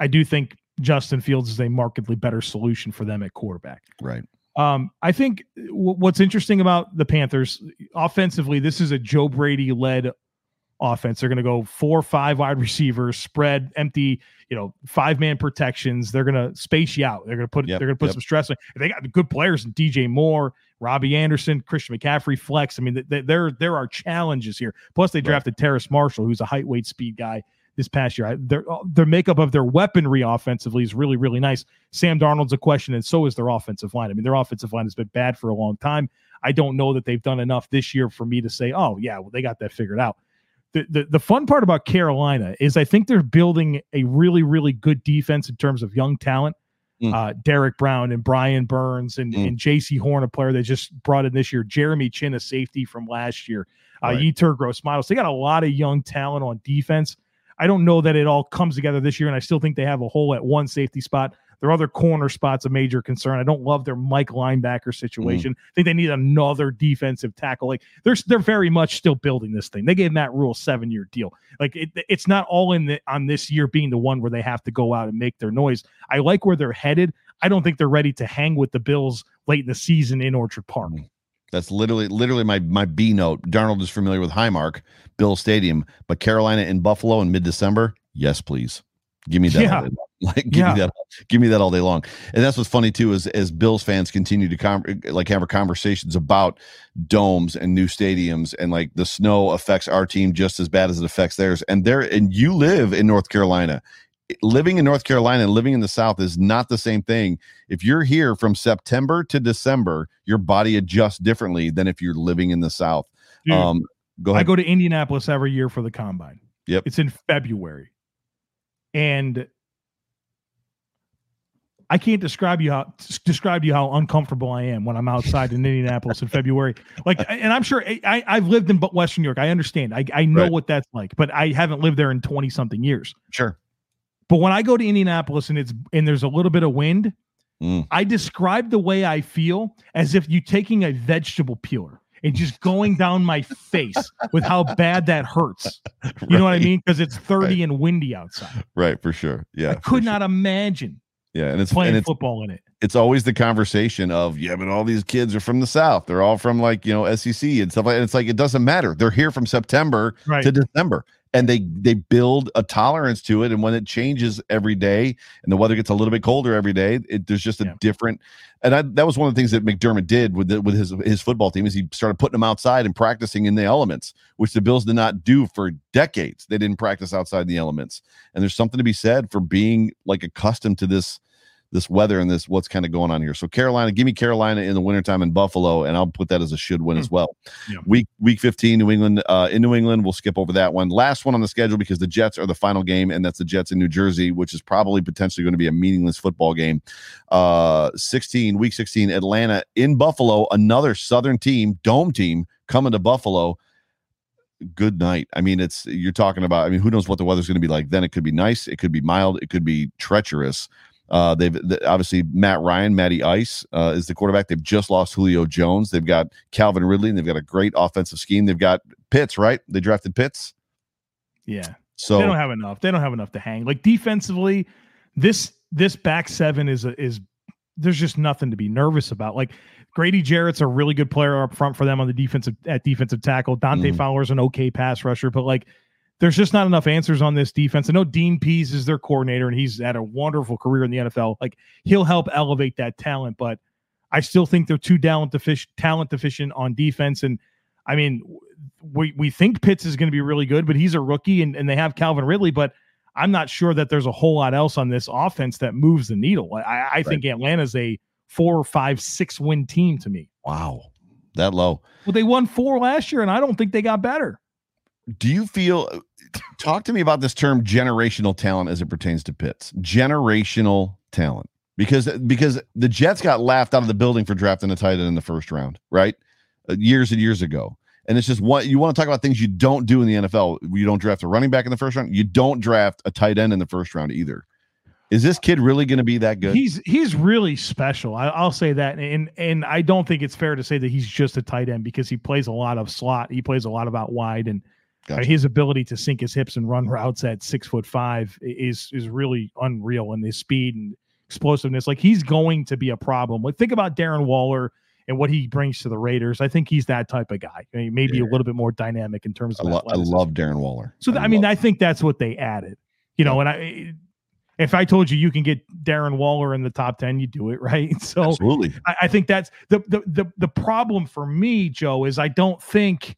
I do think Justin Fields is a markedly better solution for them at quarterback. right. Um, I think w- what's interesting about the Panthers offensively, this is a Joe Brady led offense. They're going to go four, or five wide receivers, spread, empty, you know, five man protections. They're going to space you out. They're going to put Yep, they're going to put yep. some stress on. They got good players in DJ Moore, Robbie Anderson, Christian McCaffrey, flex. I mean, th- th- there there are challenges here. Plus, they Right. drafted Terrace Marshall, who's a height, weight, speed guy this past year. I, their their makeup of their weaponry offensively is really really nice. Sam Darnold's a question, and so is their offensive line. I mean, their offensive line has been bad for a long time. I don't know that they've done enough this year for me to say, oh yeah, well they got that figured out. The, the the fun part about Carolina is I think they're building a really really good defense in terms of young talent. Mm. Uh, Derrick Brown and Brian Burns and, Mm. and Jaycee Horn, a player they just brought in this year. Jeremy Chinn, a safety from last year. Uh, Right. Yetur Gross-Matos. They got a lot of young talent on defense. I don't know that it all comes together this year, and I still think they have a hole at one safety spot. Their other corner spot's a major concern. I don't love their Mike linebacker situation. I think they need another defensive tackle. Like they're they're very much still building this thing. They gave Matt Rhule a seven year deal. Like it, it's not all in the on this year being the one where they have to go out and make their noise. I like where they're headed. I don't think they're ready to hang with the Bills late in the season in Orchard Park. Mm-hmm. That's literally literally my my B note. Darnold is familiar with Highmark, Bill Stadium, but Carolina and Buffalo in mid December, yes, please. Give me that. Yeah. All day long. *laughs* Like give Yeah. me that. Give me that all day long. And that's what's funny too is as Bills fans continue to com- like have conversations about domes and new stadiums and like the snow affects our team just as bad as it affects theirs. And there and you live in North Carolina. Living in North Carolina and living in the South is not the same thing if you're here from September to December, your body adjusts differently than if you're living in the South. Dude, um, go I go to Indianapolis every year for the combine. Yep. It's in February. And I can't describe you how describe you how uncomfortable I am when I'm outside in Indianapolis in February. Like, *laughs* and I'm sure I, I've lived in Western New York. I understand. I, I know Right. what that's like, but I haven't lived there in 20 something years. sure. But when I go to Indianapolis and it's and there's a little bit of wind, Mm. I describe the way I feel as if you taking a vegetable peeler and just going down my face with how bad that hurts. You know what I mean? Because it's *laughs* 30 Right. and windy outside. Right, for sure. Yeah. I could sure. not imagine Yeah, and it's playing and it's football in it. it's always the conversation of yeah, but all these kids are from the South. They're all from like you know SEC and stuff like. And it's like it doesn't matter. They're here from September Right. to December, and they they build a tolerance to it. And when it changes every day, and the weather gets a little bit colder every day, it, there's just a Yeah. different. And I, that was one of the things that McDermott did with the, with his his football team is he started putting them outside and practicing in the elements, which the Bills did not do for decades. They didn't practice outside the elements, and there's something to be said for being like accustomed to this this weather and this what's kind of going on here. So Carolina, give me Carolina in the wintertime in Buffalo, and I'll put that as a should win as well. Yeah. Week week 15, New England uh in New England. We'll skip over that one. Last one on the schedule because the Jets are the final game, and that's the Jets in New Jersey, which is probably potentially going to be a meaningless football game. Uh 16, week 16, Atlanta in Buffalo, another southern team, dome team coming to Buffalo good night. I mean, it's you're talking about. I mean, who knows what the weather's going to be like then? It could be nice, it could be mild, it could be treacherous. Uh, they've th- obviously Matt Ryan, Matty Ice uh, is the quarterback. They've just lost Julio Jones. They've got Calvin Ridley, and they've got a great offensive scheme. They've got Pitts, right? They drafted Pitts, Yeah. so they don't have enough. They don't have enough to hang. Like defensively, this this back seven is a, is there's just nothing to be nervous about. Like Grady Jarrett's a really good player up front for them on the defensive at defensive tackle. Dante Mhm. Fowler's an okay pass rusher, but like there's just not enough answers on this defense. I know Dean Pees is their coordinator and he's had a wonderful career in the NFL. Like he'll help elevate that talent, but I still think they're too talent deficient, talent deficient on defense. And I mean, we we think Pitts is going to be really good, but he's a rookie and, and they have Calvin Ridley, but I'm not sure that there's a whole lot else on this offense that moves the needle. I, I think Atlanta's a four, five, six win team to me. Wow, that low. Well, they won four last year, and I don't think they got better. Do you feel? Talk to me about this term generational talent as it pertains to Pitts. Generational talent, because because the Jets got laughed out of the building for drafting a tight end in the first round, right? Uh, years and years ago. And it's just what you want to talk about things you don't do in the NFL. You don't draft a running back in the first round. You don't draft a tight end in the first round either. Is this kid really going to be that good? He's he's really special. I, I'll say that, and and I don't think it's fair to say that he's just a tight end because he plays a lot of slot. He plays a lot of out wide, and Gotcha. Uh, his ability to sink his hips and run routes at six foot five is is really unreal. And his speed and explosiveness, like he's going to be a problem. Like think about Darren Waller and what he brings to the Raiders. I think he's that type of guy. I mean, maybe a little bit more dynamic in terms I, of. lo- I love Darren Waller. So th- I mean, I think that's what they added. You know, and I if I told you you can get Darren Waller in the top 10, you do it, *laughs* right? So absolutely. I, I think that's the, the the the problem for me, Joe, is I don't think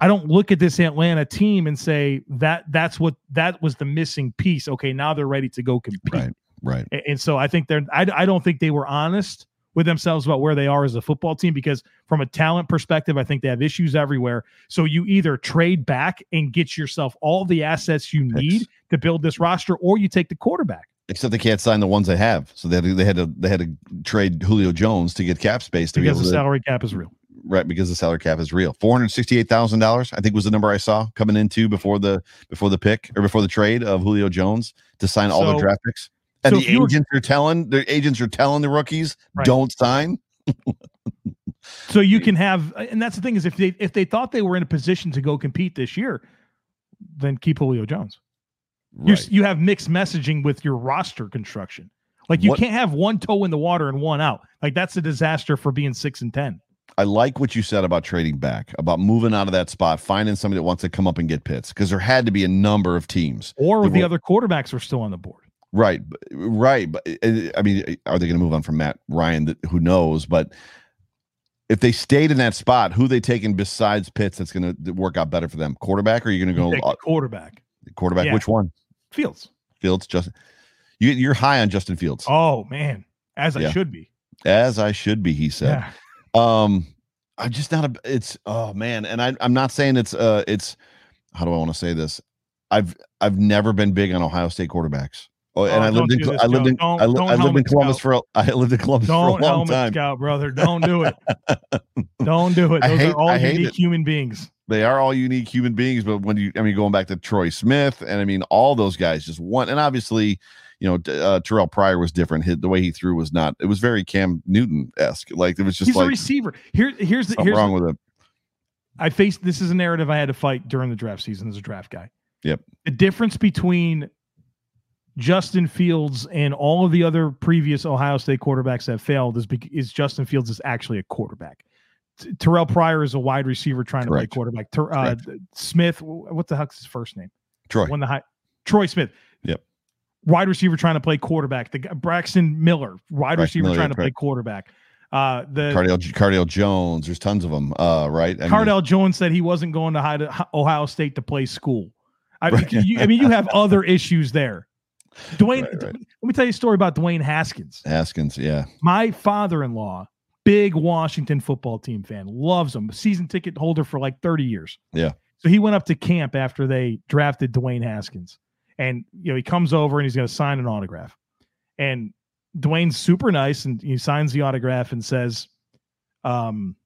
I don't look at this Atlanta team and say that that's what that was the missing piece. Okay, now they're ready to go compete. Right. Right. A- And so I think they're I, I don't think they were honest with themselves about where they are as a football team because from a talent perspective, I think they have issues everywhere. So you either trade back and get yourself all the assets you need to build this roster, or you take the quarterback. Except they can't sign the ones they have, so they had to, they had to they had to trade Julio Jones to get cap space to Because be the to salary cap is real. Right because the salary cap is real. Four hundred sixty eight thousand dollars, I think, was the number I saw coming into before the before the pick or before the trade of Julio Jones to sign all the So- draft picks. And so the agents are telling the agents are telling the rookies Right. don't sign. So you can have, and that's the thing is if they if they thought they were in a position to go compete this year, then keep Julio Jones. You're, You have mixed messaging with your roster construction. Like you What- can't have one toe in the water and one out. Like that's a disaster for being six and ten. I like what you said about trading back, about moving out of that spot, finding somebody that wants to come up and get Pitts, because there had to be a number of teams. Or The the other quarterbacks were still on the board. Right, right. But uh, I mean, are they going to move on from Matt Ryan? Who knows? But if they stayed in that spot, who they taking besides Pitts that's going to work out better for them? Quarterback, or are you going to go uh, quarterback quarterback? yeah. Which one? Fields. Fields, Justin. You, you're high on Justin Fields, Oh man, as I Yeah. should be. as I should be. He said. Yeah. Um, I'm just not a. It's oh man, and I I'm not saying it's uh it's. How do I want to say this? I've I've never been big on Ohio State quarterbacks. Oh, and Oh, I lived in this, I lived in Don't- I, li- don't I lived in Columbus scout. for a, *laughs* I lived in Columbus Don't for a long time. scout, brother. Don't do it. *laughs* Don't do it. I Those hate- are all I unique human beings. They are all unique human beings, but when you I mean going back to Troy Smith and I mean all those guys just one and obviously you know uh, Terrell Pryor was different. His, the way he threw was not. It was very Cam Newton esque. Like it was just He's a receiver. Here, here's the here's wrong with him. I faced this is a narrative I had to fight during the draft season as a draft guy. Yep. The difference between Justin Fields and all of the other previous Ohio State quarterbacks that failed is is Justin Fields is actually a quarterback. T- Terrell Pryor is a wide receiver trying to Correct. play quarterback. Ter- uh, Smith, what the heck's his first name? Troy. Won the high. Troy Smith. Wide receiver trying to play quarterback. The Braxton Miller, wide Braxton receiver Miller, trying to play quarterback. Uh, the Cardale Cardale Jones. There's tons of them. Uh, right. I mean, Jones said he wasn't going to Ohio State to play school. I, Right. you, I mean, you have *laughs* other issues there. Dwayne, Right, right. let me tell you a story about Dwayne Haskins. Haskins. Yeah. My father-in-law, big Washington football team fan, loves him. Season ticket holder for like 30 years. Yeah. So he went up to camp after they drafted Dwayne Haskins. And you know, he comes over and he's going to sign an autograph. And Dwayne's super nice and he signs the autograph and says, um,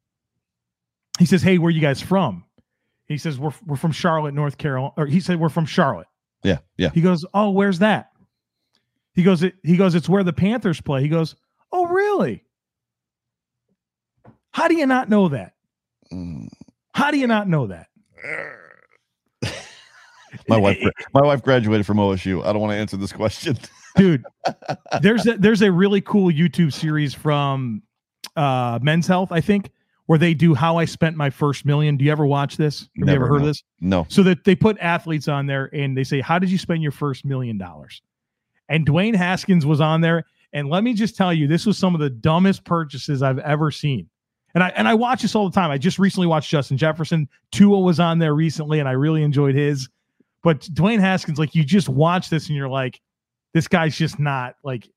he says, Hey, where you guys from? He says, We're we're from Charlotte, North Carolina. Or he said, We're from Charlotte. Yeah. Yeah. He goes, Oh, where's that? He goes, it, he goes, it's where the Panthers play. He goes, Oh, really? How do you not know that? Mm. How do you not know that? My wife, *laughs* my wife graduated from OSU. I don't want to answer this question. *laughs* dude. There's a, there's a really cool YouTube series from uh, Men's Health, I think, where they do how I spent my first million. Do you ever watch this? Have Never, you ever heard no. of this? No. So that they put athletes on there and they say, "How did you spend your first million dollars?" And Dwayne Haskins was on there, and let me just tell you, this was some of the dumbest purchases I've ever seen. And I and I watch this all the time. I just recently watched Justin Jefferson. Tua was on there recently, and I really enjoyed his. But Dwayne Haskins, like you just watch this and you're like, this guy's just not like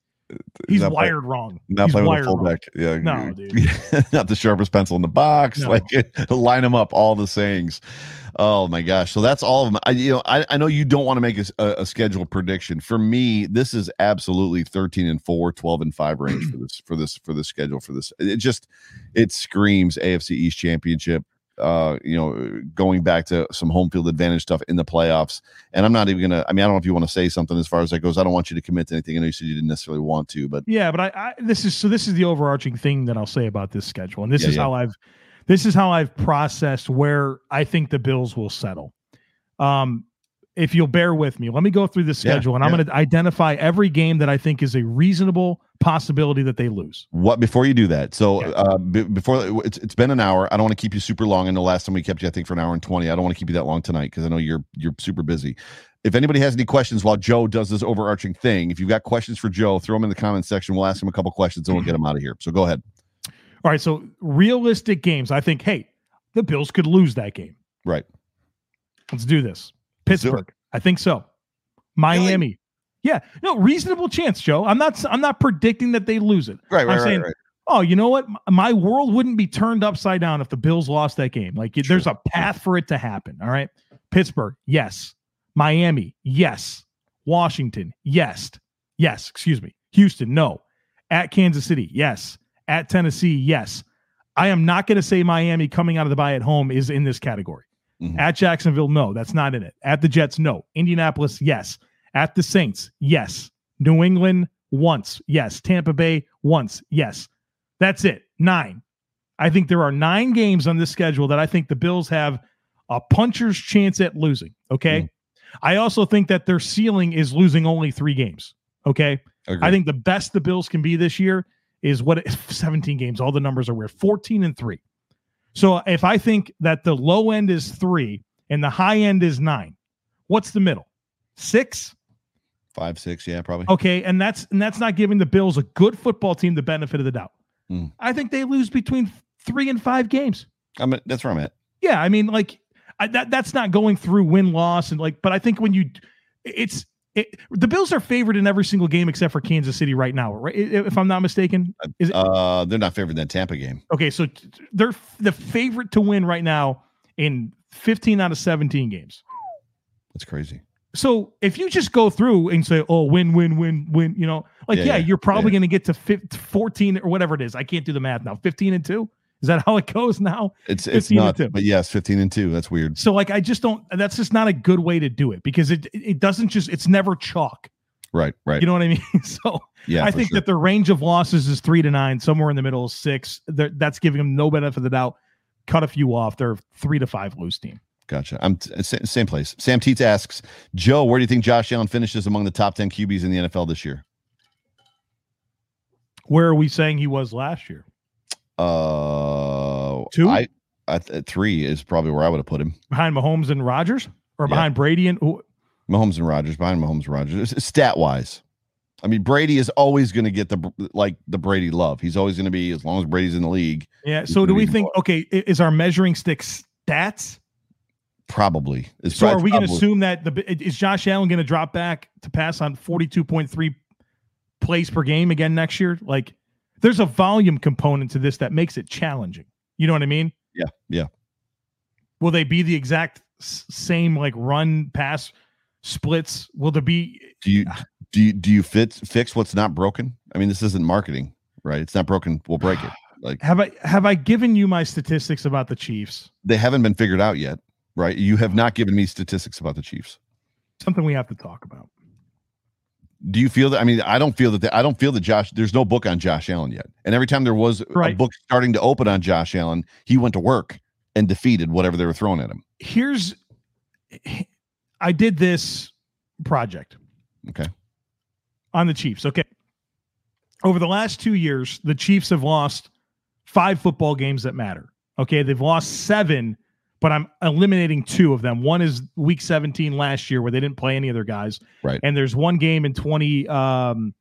he's Not play- wired wrong. Not he's playing with a fullback. Yeah. No, *laughs* dude. not the sharpest pencil in the box. No. Like *laughs* line them up, all the sayings. Oh my gosh. So that's all of them. I, you know, I, I know you don't want to make a schedule prediction. For me, this is absolutely 13 and 4, 12 and 5 range for this, for this, for this schedule for this. It just, it screams AFC East championship. Uh, you know, going back to some home field advantage stuff in the playoffs. And I'm not even gonna. I mean, I don't know if you want to say something as far as that goes. I don't want you to commit to anything. I know you said you didn't necessarily want to, but Yeah, but I, I this is so this is the overarching thing that I'll say about this schedule. And this Yeah, is yeah. how I've this is how I've processed where I think the Bills will settle. Um if you'll bear with me, let me go through the Yeah, schedule and I'm yeah. going to identify every game that I think is a reasonable possibility that they lose. What before you do that? So Yeah. uh, b- before it's it's been an hour. I don't want to keep you super long. I know last time we kept you, I think, for an hour and twenty. I don't want to keep you that long tonight because I know you're you're super busy. If anybody has any questions while Joe does this overarching thing, if you've got questions for Joe, throw them in the comment section. We'll ask him a couple questions and we'll get him out of here. So go ahead. All right, so realistic games, I think hey, the Bills could lose that game. Right. Let's do this. Pittsburgh, I think so. Miami. Yeah, no reasonable chance, Joe. I'm not. I'm not predicting that they lose it. Right. right, I'm Right. Saying- right. oh, you know what? My world wouldn't be turned upside down if the Bills lost that game. Like there's a path for it to happen. All right. Pittsburgh, yes. Miami, yes. Washington, yes. Yes, excuse me. Houston, no. At Kansas City, yes. At Tennessee, yes. I am not going to say Miami coming out of the bye at home is in this category. Mhm. At Jacksonville, no, that's not in it. At the Jets, no. Indianapolis, yes. At the Saints, yes. New England, once, yes. Tampa Bay, once, yes. That's it. Nine. I think there are nine games on this schedule that I think the Bills have a puncher's chance at losing. Okay. Mm. I also think that their ceiling is losing only three games. Okay. Agreed. I think the best the Bills can be this year is what *laughs* 17 games. All the numbers are weird. 14 and three. So if I think that the low end is three and the high end is nine, what's the middle? Six? five, six. Yeah, probably. Okay. And that's and that's not giving the Bills a good football team the benefit of the doubt. Mm. I think they lose between three and five games. I'm at, that's where I'm at. Yeah, I mean, like I, that. That's not going through win loss and like. But I think when you, it's it, the Bills are favored in every single game except for Kansas City right now, right? If I'm not mistaken. Is it Uh, they're not favored in that Tampa game. okay? So they're the favorite to win right now in 15 out of 17 games. That's crazy. So if you just go through and say, "Oh, win, win, win, win," you know, like Yeah, yeah, yeah, you're probably yeah. going to get to 15, 14 or whatever it is. I can't do the math now. 15 and two. Is that how it goes now? It's it's not. But yes, fifteen and two. That's weird. So like I just don't that's just not a good way to do it because it it doesn't just it's never chalk. Right. Right. You know what I mean? *laughs* So yeah. I think sure. that the range of losses is 3 to 9, somewhere in the middle is 6. They're, that's giving them no benefit of the doubt. Cut a few off. They're 3 to 5 loose team. Gotcha. I'm uh, t- same place. Sam Teets asks, Joe, where do you think Josh Allen finishes among the top 10 QBs in the NFL this year? Where are we saying he was last year? Uh, Two? I, I th- three is probably where I would have put him. Behind Mahomes and Rodgers, or Yeah. behind Brady and who- Mahomes and Rodgers, behind Mahomes and Rodgers, stat wise. I mean, Brady is always going to get the like the Brady love. He's always going to be as long as Brady's in the league. Yeah, so do we think okay, is our measuring stick stats? Probably. Is So are we going to assume that the is Josh Allen going to drop back to pass on 42.3 plays per game again next year? Like there's a volume component to this that makes it challenging. You know what I mean? Yeah, yeah. Will they be the exact same like run pass splits? Will there be Do you do you do you fit fix what's not broken? I mean, this isn't marketing, right? It's not broken. We'll break it. *sighs* Like have I have I given you my statistics about the Chiefs? they haven't been figured out yet, right? You have not given me statistics about the Chiefs. Something we have to talk about. Do you feel that? I mean, I don't feel that. The, I don't feel that Josh. There's no book on Josh Allen yet. And every time there was a book starting to open on Josh Allen, he went to work and defeated whatever they were throwing at him. here's I did this project. Okay. On the Chiefs. Okay. Over the last two years, the Chiefs have lost five football games that matter. Okay. They've lost seven, but I'm eliminating two of them. One is week 17 last year where they didn't play any other guys. Right. And there's one game in 20 um,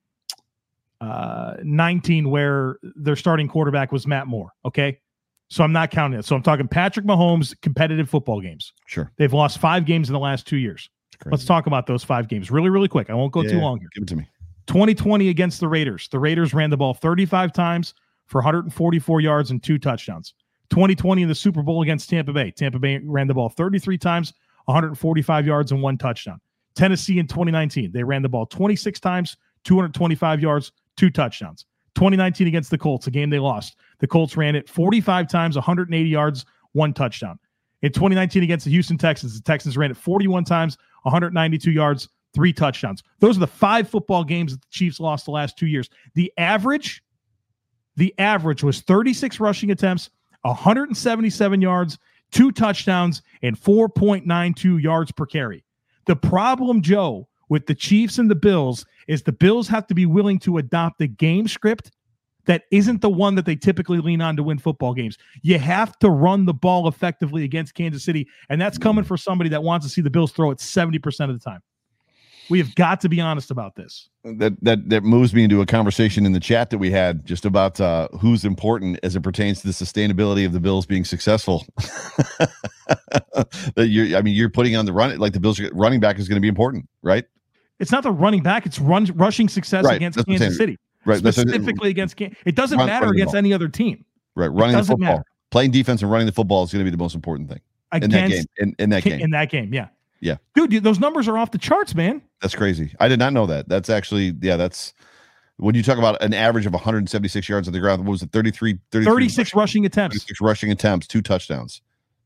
uh, 19 where their starting quarterback was Matt Moore. Okay. So I'm not counting it. So I'm talking Patrick Mahomes competitive football games. Sure. They've lost five games in the last two years. Let's talk about those five games really, really quick. I won't go Yeah, too long here. Give it to me. 2020 against the Raiders. The Raiders ran the ball 35 times for 144 yards and two touchdowns. 2020 in the Super Bowl against Tampa Bay. Tampa Bay ran the ball 33 times, 145 yards and one touchdown. Tennessee in 2019, they ran the ball 26 times, 225 yards, two touchdowns. 2019 against the Colts, a game they lost. The Colts ran it 45 times, 180 yards, one touchdown. In 2019 against the Houston Texans, the Texans ran it 41 times, 192 yards, three touchdowns. Those are the five football games that the Chiefs lost the last two years. The average, the average was 36 rushing attempts, 177 yards, two touchdowns, and 4.92 yards per carry. The problem, Joe, with the Chiefs and the Bills is the Bills have to be willing to adopt a game script that isn't the one that they typically lean on to win football games. You have to run the ball effectively against Kansas City, and that's coming for somebody that wants to see the Bills throw it 70% of the time. We have got to be honest about this. That that that moves me into a conversation in the chat that we had just about uh, who's important as it pertains to the sustainability of the Bills being successful. *laughs* that you're, I mean, you're putting on the run like the Bills running back is going to be important, right? It's not the running back, it's run rushing success Right, against Kansas. City. Right. Specifically against Kansas. It doesn't Run- matter against any other team. right. Running the football, matter. playing defense and running the football is going to be the most important thing in that game. In, in that game, in that game, yeah. Yeah. Dude, those numbers are off the charts, man. that's crazy. I did not know that. That's actually, yeah, that's when you talk about an average of 176 yards on the ground. What was it? 33, 33 36 rushing attempts. 36 rushing attempts, two touchdowns,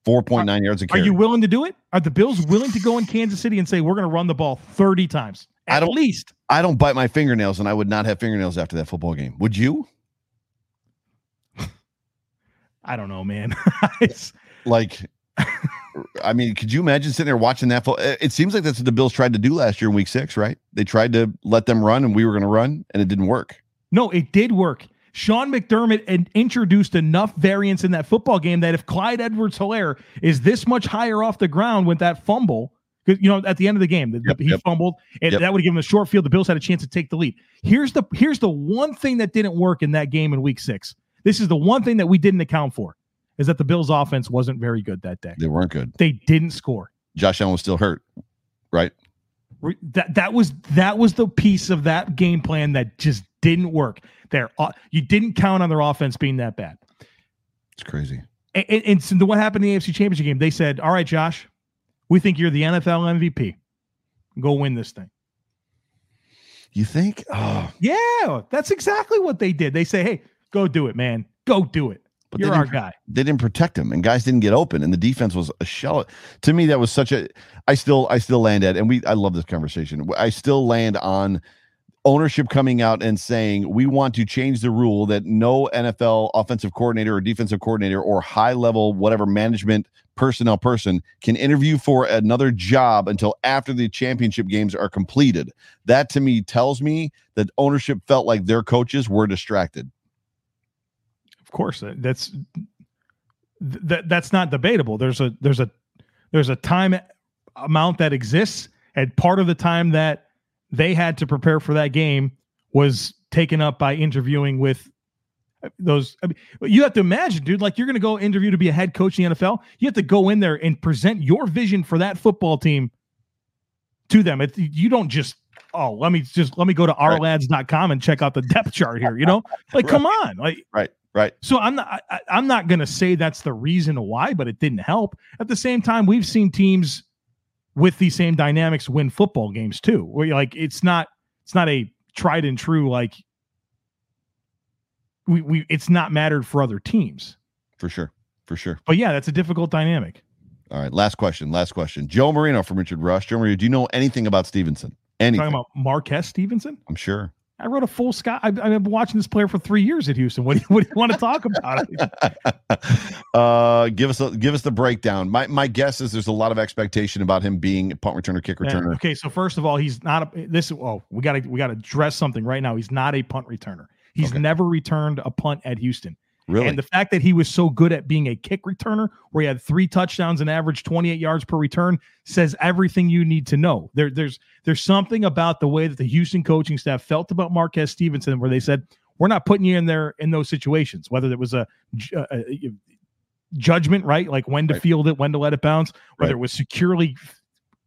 4.9 yards a Are you willing to do it? Are the Bills willing to go in Kansas City and say we're going to run the ball 30 times? I At don't- least. I don't bite my fingernails, and I would not have fingernails after that football game. Would you? *laughs* I don't know, man. *laughs* Like, I mean, could you imagine sitting there watching that? It seems like that's what the Bills tried to do last year in Week Six, right? They tried to let them run, and we were going to run, and it didn't work. no, it did work. Sean McDermott introduced enough variance in that football game that if Clyde Edwards-Helaire is this much higher off the ground with that fumble, you know, at the end of the game, the- Yep, he yep. fumbled, and Yep. that would have given a short field. The Bills had a chance to take the lead. Here's the here's the one thing that didn't work in that game in week six. This is the one thing that we didn't account for is that the Bills offense wasn't very good that day. They weren't good. They didn't score. Josh Allen was still hurt, right? That that was that was the piece of that game plan that just didn't work. There, uh, you didn't count on their offense being that bad. It's crazy. And, and, and so what happened in the AFC Championship game? They said, "All right, Josh, we think you're the NFL MVP. Go win this thing." You think? Oh, Yeah, that's exactly what they did. They say, "Hey, go do it, man. Go do it. But You're our guy." they didn't protect him, and guys didn't get open, and the defense was a shell. To me, that was such a. I still, I still land at, and we, I love this conversation. I still land on ownership coming out and saying we want to change the rule that no NFL offensive coordinator or defensive coordinator or high level whatever management personnel person can interview for another job until after the championship games are completed. That to me tells me that ownership felt like their coaches were distracted. Of course, that's that that's not debatable. There's a there's a there's a time amount that exists, and part of the time that they had to prepare for that game was taken up by interviewing with uh, those. I mean, you have to imagine, dude. Like you're going to go interview to be a head coach in the NFL. You have to go in there and present your vision for that football team to them. It, you don't just oh let me just let me go to Right. ourlads.com and check out the depth chart here. You know, like *laughs* come on, like Right. Right. so I'm not. I- I'm not going to say that's the reason why, but it didn't help. At the same time, we've seen teams with these same dynamics win football games too. Where like it's not. It's not a tried and true like. We we it's not mattered for other teams, For sure. For sure. but yeah, that's a difficult dynamic. All right. Last question. Last question. Joe Marino from Richard Rush. Joe Marino, do you know anything about Stevenson? Anything? Talking about Marquez Stevenson. I'm sure. I wrote a full Scott. I've, I've, been watching this player for three years at Houston. What do you, what do you want to talk about? *laughs* uh, give us a, give us the breakdown. My my guess is there's a lot of expectation about him being a punt returner, kick returner. Yeah, okay, so first of all, he's not a this. Oh, we got to we got to address something right now. He's not a punt returner. He's okay. never returned a punt at Houston. Really? And the fact that he was so good at being a kick returner, where he had three touchdowns and average 28 yards per return, says everything you need to know. There, there's there's something about the way that the Houston coaching staff felt about Marquez Stevenson, where they said, "We're not putting you in there in those situations." Whether it was a, a, a uh, uh, judgment, right, like when to right. field it, when to let it bounce, whether right. it was securely,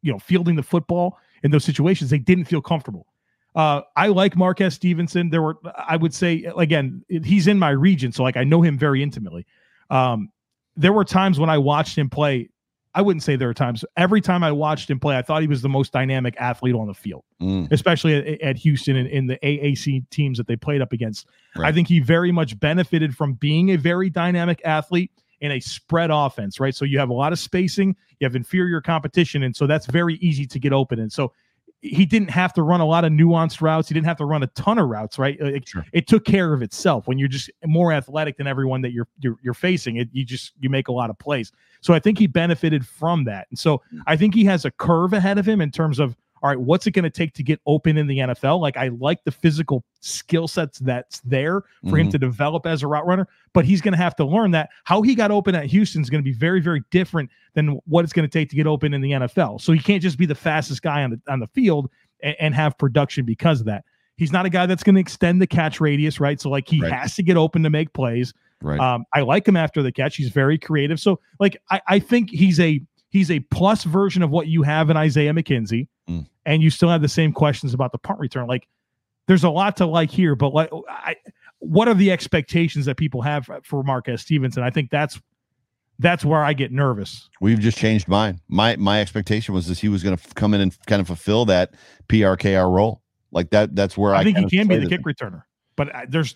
you know, fielding the football in those situations, they didn't feel comfortable. Uh, I like Marquez Stevenson. There were, I would say, again, he's in my region, so like I know him very intimately. Um, there were times when I watched him play. I wouldn't say there were times. Every time I watched him play, I thought he was the most dynamic athlete on the field, mm. especially at, at Houston and in the AAC teams that they played up against. Right. I think he very much benefited from being a very dynamic athlete in a spread offense, right? So you have a lot of spacing, you have inferior competition, and so that's very easy to get open. And so he didn't have to run a lot of nuanced routes. He didn't have to run a ton of routes, right? It, sure. it, took care of itself. When you're just more athletic than everyone that you're you're, you're facing, it you just you make a lot of plays. So I think he benefited from that, and so hmm. I think he has a curve ahead of him in terms of all right, what's it going to take to get open in the NFL? Like, I like the physical skill sets that's there for mm-hmm. him to develop as a route runner, but he's going to have to learn that how he got open at Houston is going to be very, very different than what it's going to take to get open in the NFL. So he can't just be the fastest guy on the on the field and, and have production because of that. He's not a guy that's going to extend the catch radius, right? So like he right. has to get open to make plays. Right. Um, I like him after the catch. He's very creative. So like I, I think he's a he's a plus version of what you have in Isaiah McKenzie, mm. and you still have the same questions about the punt return. Like, there's a lot to like here, but like, I, what are the expectations that people have for Marquez Stevenson? I think that's that's where I get nervous. We've just changed mine. My my expectation was that he was going to come in and kind of fulfill that PRKR role. Like that. That's where I, I think he can be the kick returner, but uh, there's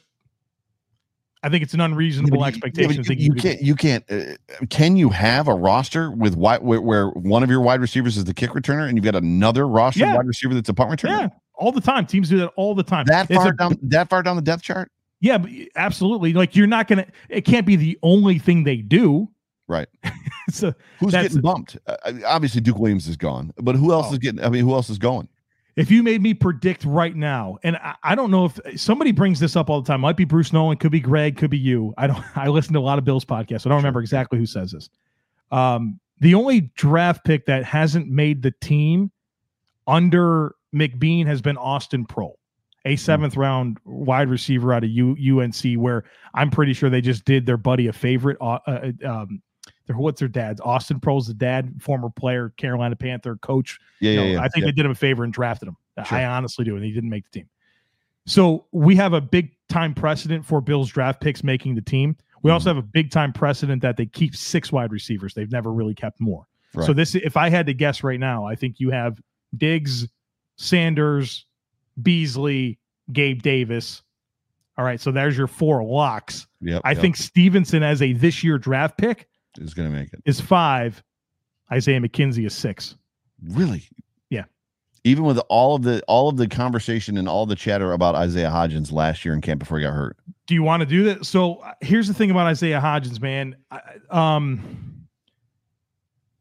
I think it's an unreasonable yeah, expectation. Yeah, you, you, can't. You can't. Uh, can you have a roster with wide where, where, one of your wide receivers is the kick returner, and you've got another roster yeah. wide receiver that's a punt returner? Yeah, all the time. Teams do that all the time. That far down. That far down the depth chart. Yeah, absolutely. Like you're not gonna. It can't be the only thing they do. Right. *laughs* so who's getting bumped? Uh, obviously, Duke Williams is gone, but who else oh. is getting? I mean, who else is going? If you made me predict right now, and I, I, don't know if somebody brings this up all the time, might be Bruce Nolan, could be Greg, could be you. I don't. *laughs* I listen to a lot of Bills podcasts. I don't remember exactly who says this. Um, the only draft pick that hasn't made the team under McBeane has been Austin Proehl, a hmm. seventh round wide receiver out of U, UNC, where I'm pretty sure they just did their buddy a favorite. Uh, uh, um, their what's their dad's Austin Proehl's the dad, former player, Carolina Panther coach. Yeah, you know, yeah, yeah, I think yeah. they did him a favor and drafted him. Sure. I honestly do, and he didn't make the team. So we have a big time precedent for Bills draft picks making the team. We also mm-hmm. have a big time precedent that they keep six wide receivers. They've never really kept more. Right. So this, if I had to guess right now, I think you have Diggs, Sanders, Beasley, Gabe Davis. All right, so there's your four locks. Yep, I yep. think Stevenson as a this year draft pick is going to make it. Is five. Isaiah McKenzie is six. Really? Yeah. Even with all of the all of the conversation and all the chatter about Isaiah Hodgins last year in camp before he got hurt. Do you want to do that? So uh, here's the thing about Isaiah Hodgins, man. I, um,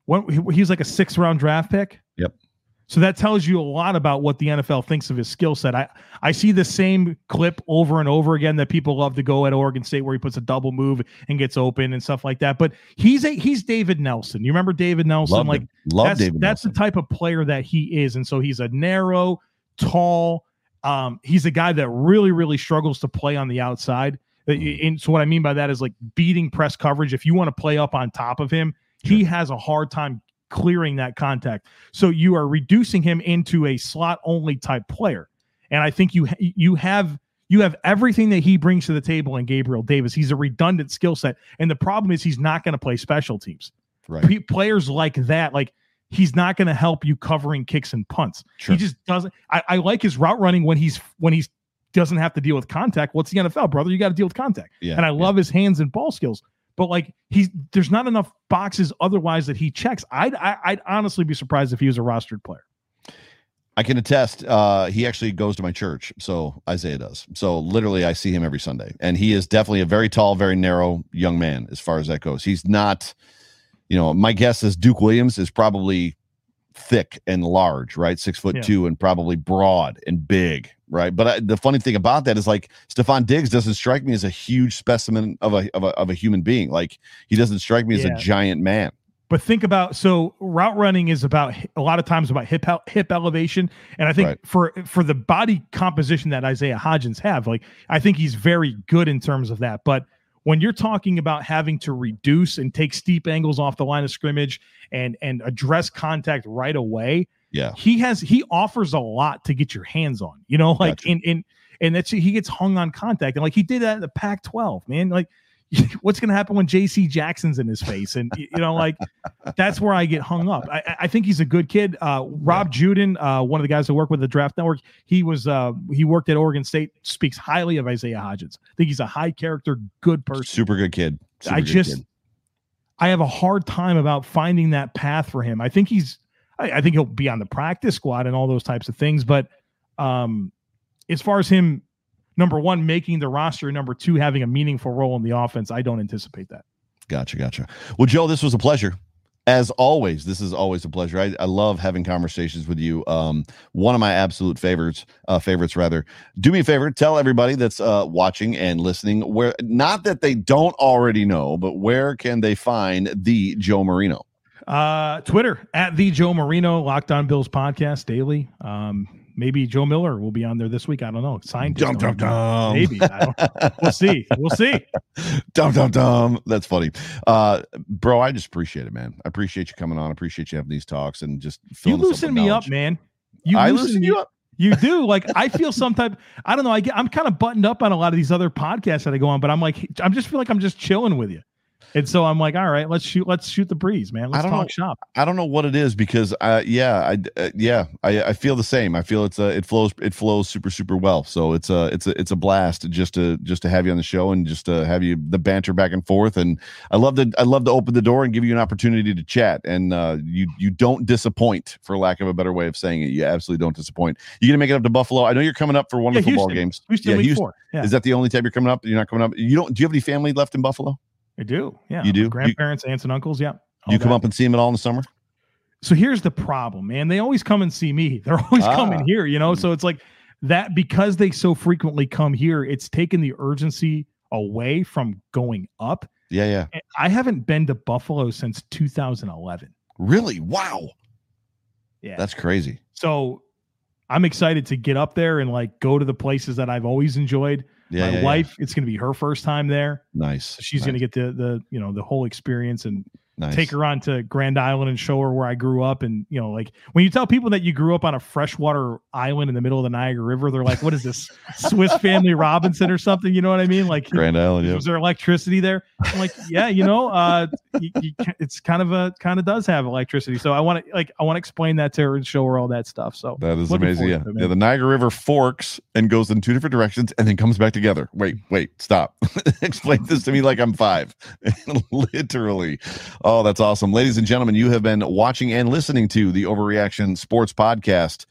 what was like a six round draft pick. So that tells you a lot about what the NFL thinks of his skill set. I, I see the same clip over and over again that people love to go at Oregon State where he puts a double move and gets open and stuff like that. But he's a he's David Nelson. You remember David Nelson? Love like him. love that's, David. That's Nelson. the type of player that he is. And so he's a narrow, tall. Um, he's a guy that really, really struggles to play on the outside. Uh, mm. And so what I mean by that is like beating press coverage. If you want to play up on top of him, he has a hard time clearing that contact. So you are reducing him into a slot only type player. And I think you you have you have everything that he brings to the table in Gabriel Davis. He's a redundant skill set, and the problem is he's not going to play special teams. Right. P- players like that, like he's not going to help you covering kicks and punts. Sure. He just doesn't. I, I like his route running when he's when he's doesn't have to deal with contact. What's the NFL, brother? You got to deal with contact. Yeah, and I love his hands and ball skills but like he's there's not enough boxes otherwise that he checks. I'd I, would i would honestly be surprised if he was a rostered player. I can attest. Uh, he actually goes to my church, so Isaiah does. So literally, I see him every Sunday, and he is definitely a very tall, very narrow young man as far as that goes. He's not, you know, my guess is Duke Williams is probably thick and large, right? Six foot Yeah. two, and probably broad and big, right? But I, the funny thing about that is like Stefon Diggs doesn't strike me as a huge specimen of a of a, of a human being. Like he doesn't strike me as a giant man. But think about so route running is about a lot of times about hip hip elevation, and I think Right. for for the body composition that Isaiah Hodgins have, like I think he's very good in terms of that. But when you're talking about having to reduce and take steep angles off the line of scrimmage and and address contact right away, Yeah, he has he offers a lot to get your hands on. You know, like Gotcha. in in and that's he gets hung on contact, and like he did that in the Pac-12, man. Like, *laughs* what's going to happen when J.C. Jackson's in his face? And you know, like that's where I get hung up. I, I- think he's a good kid. Uh, Rob Juden, uh, one of the guys that work with the Draft Network, he was uh, he worked at Oregon State. Speaks highly of Isaiah Hodgins. I think he's a high character, good person. super good kid. Super I good just kid. I have a hard time about finding that path for him. I think he's I, I think he'll be on the practice squad and all those types of things, but um as far as him number one making the roster, number two having a meaningful role in the offense, I don't anticipate that. Gotcha, gotcha. Well, Joe, this was a pleasure. As always, this is always a pleasure. I, I love having conversations with you. Um, one of my absolute favorites, uh, favorites rather. Do me a favor, tell everybody that's uh, watching and listening where not that they don't already know, but where can they find the Joe Marino? Uh Twitter at the Joe Marino, Locked On Bills podcast daily. Um maybe Joe Miller will be on there this week. I don't know. Signed Dum dum dum. Maybe. We'll see. We'll see. *laughs* dum dum dum. That's funny, uh, bro. I just appreciate it, man. I appreciate you coming on. I appreciate you having these talks and just You loosen me up, man. You I loosen loosen you up. You do. Like I feel some type. I don't know. I get. I'm kind of buttoned up on a lot of these other podcasts that I go on, but I'm like, I'm just feel like I'm just chilling with you, and so I'm like, all right, let's shoot. Let's shoot the breeze, man. Let's don't talk know. shop. I don't know what it is because uh yeah I uh, yeah I, I feel the same. I feel it's uh it flows it flows super super well. So it's a it's a it's a blast just to just to have you on the show and just to have you the banter back and forth. And I love to I love to open the door and give you an opportunity to chat. And uh you you don't disappoint for lack of a better way of saying it. You absolutely don't disappoint. You're gonna make it up to Buffalo? I know you're coming up for one Yeah, of the football games. Houston yeah Houston. Yeah, is that the only time you're coming up? You're not coming up? You don't do you have any family left in Buffalo I do. Yeah, You do? You- Grandparents, aunts, and uncles. Yeah. you come up and see them at all in the summer So here's the problem, man. They always come and see me. *laughs* They're always Ah. coming here, you know. So it's like that because they so frequently come here. It's taken the urgency away from going up. yeah yeah And I haven't been to Buffalo since 2011. really wow Yeah. that's crazy So I'm excited to get up there and like go to the places that I've always enjoyed. Yeah My yeah, yeah. wife, it's going to be her first time there. Nice. So she's nice, going to get the the you know the whole experience and nice. take her on to Grand Island and show her where I grew up. And you know, like when you tell people that you grew up on a freshwater island in the middle of the Niagara River, they're like, "What is this, *laughs* Swiss Family Robinson or something?" You know what I mean? Like, Grand Island. Yeah. was there electricity there? I'm like, yeah, you know, uh, you, you, it's kind of a kind of does have electricity. So I want to like I want to explain that to her and show her all that stuff. So That is amazing. Yeah. it, yeah. The Niagara River forks and goes in two different directions and then comes back together. Wait, wait, stop. *laughs* Explain this to me like I'm five. *laughs* Literally. Oh, that's awesome. Ladies and gentlemen, you have been watching and listening to the Overreaction Sports Podcast.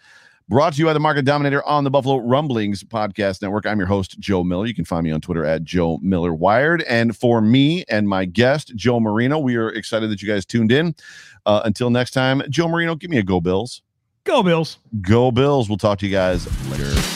Brought to you by the Market Dominator on the Buffalo Rumblings Podcast Network. I'm your host, Joe Miller. You can find me on Twitter at Joe Miller Wired. And for me and my guest, Joe Marino, we are excited that you guys tuned in. Uh, until next time, Joe Marino, give me a go, Bills. go Bills. Go Bills. We'll talk to you guys later.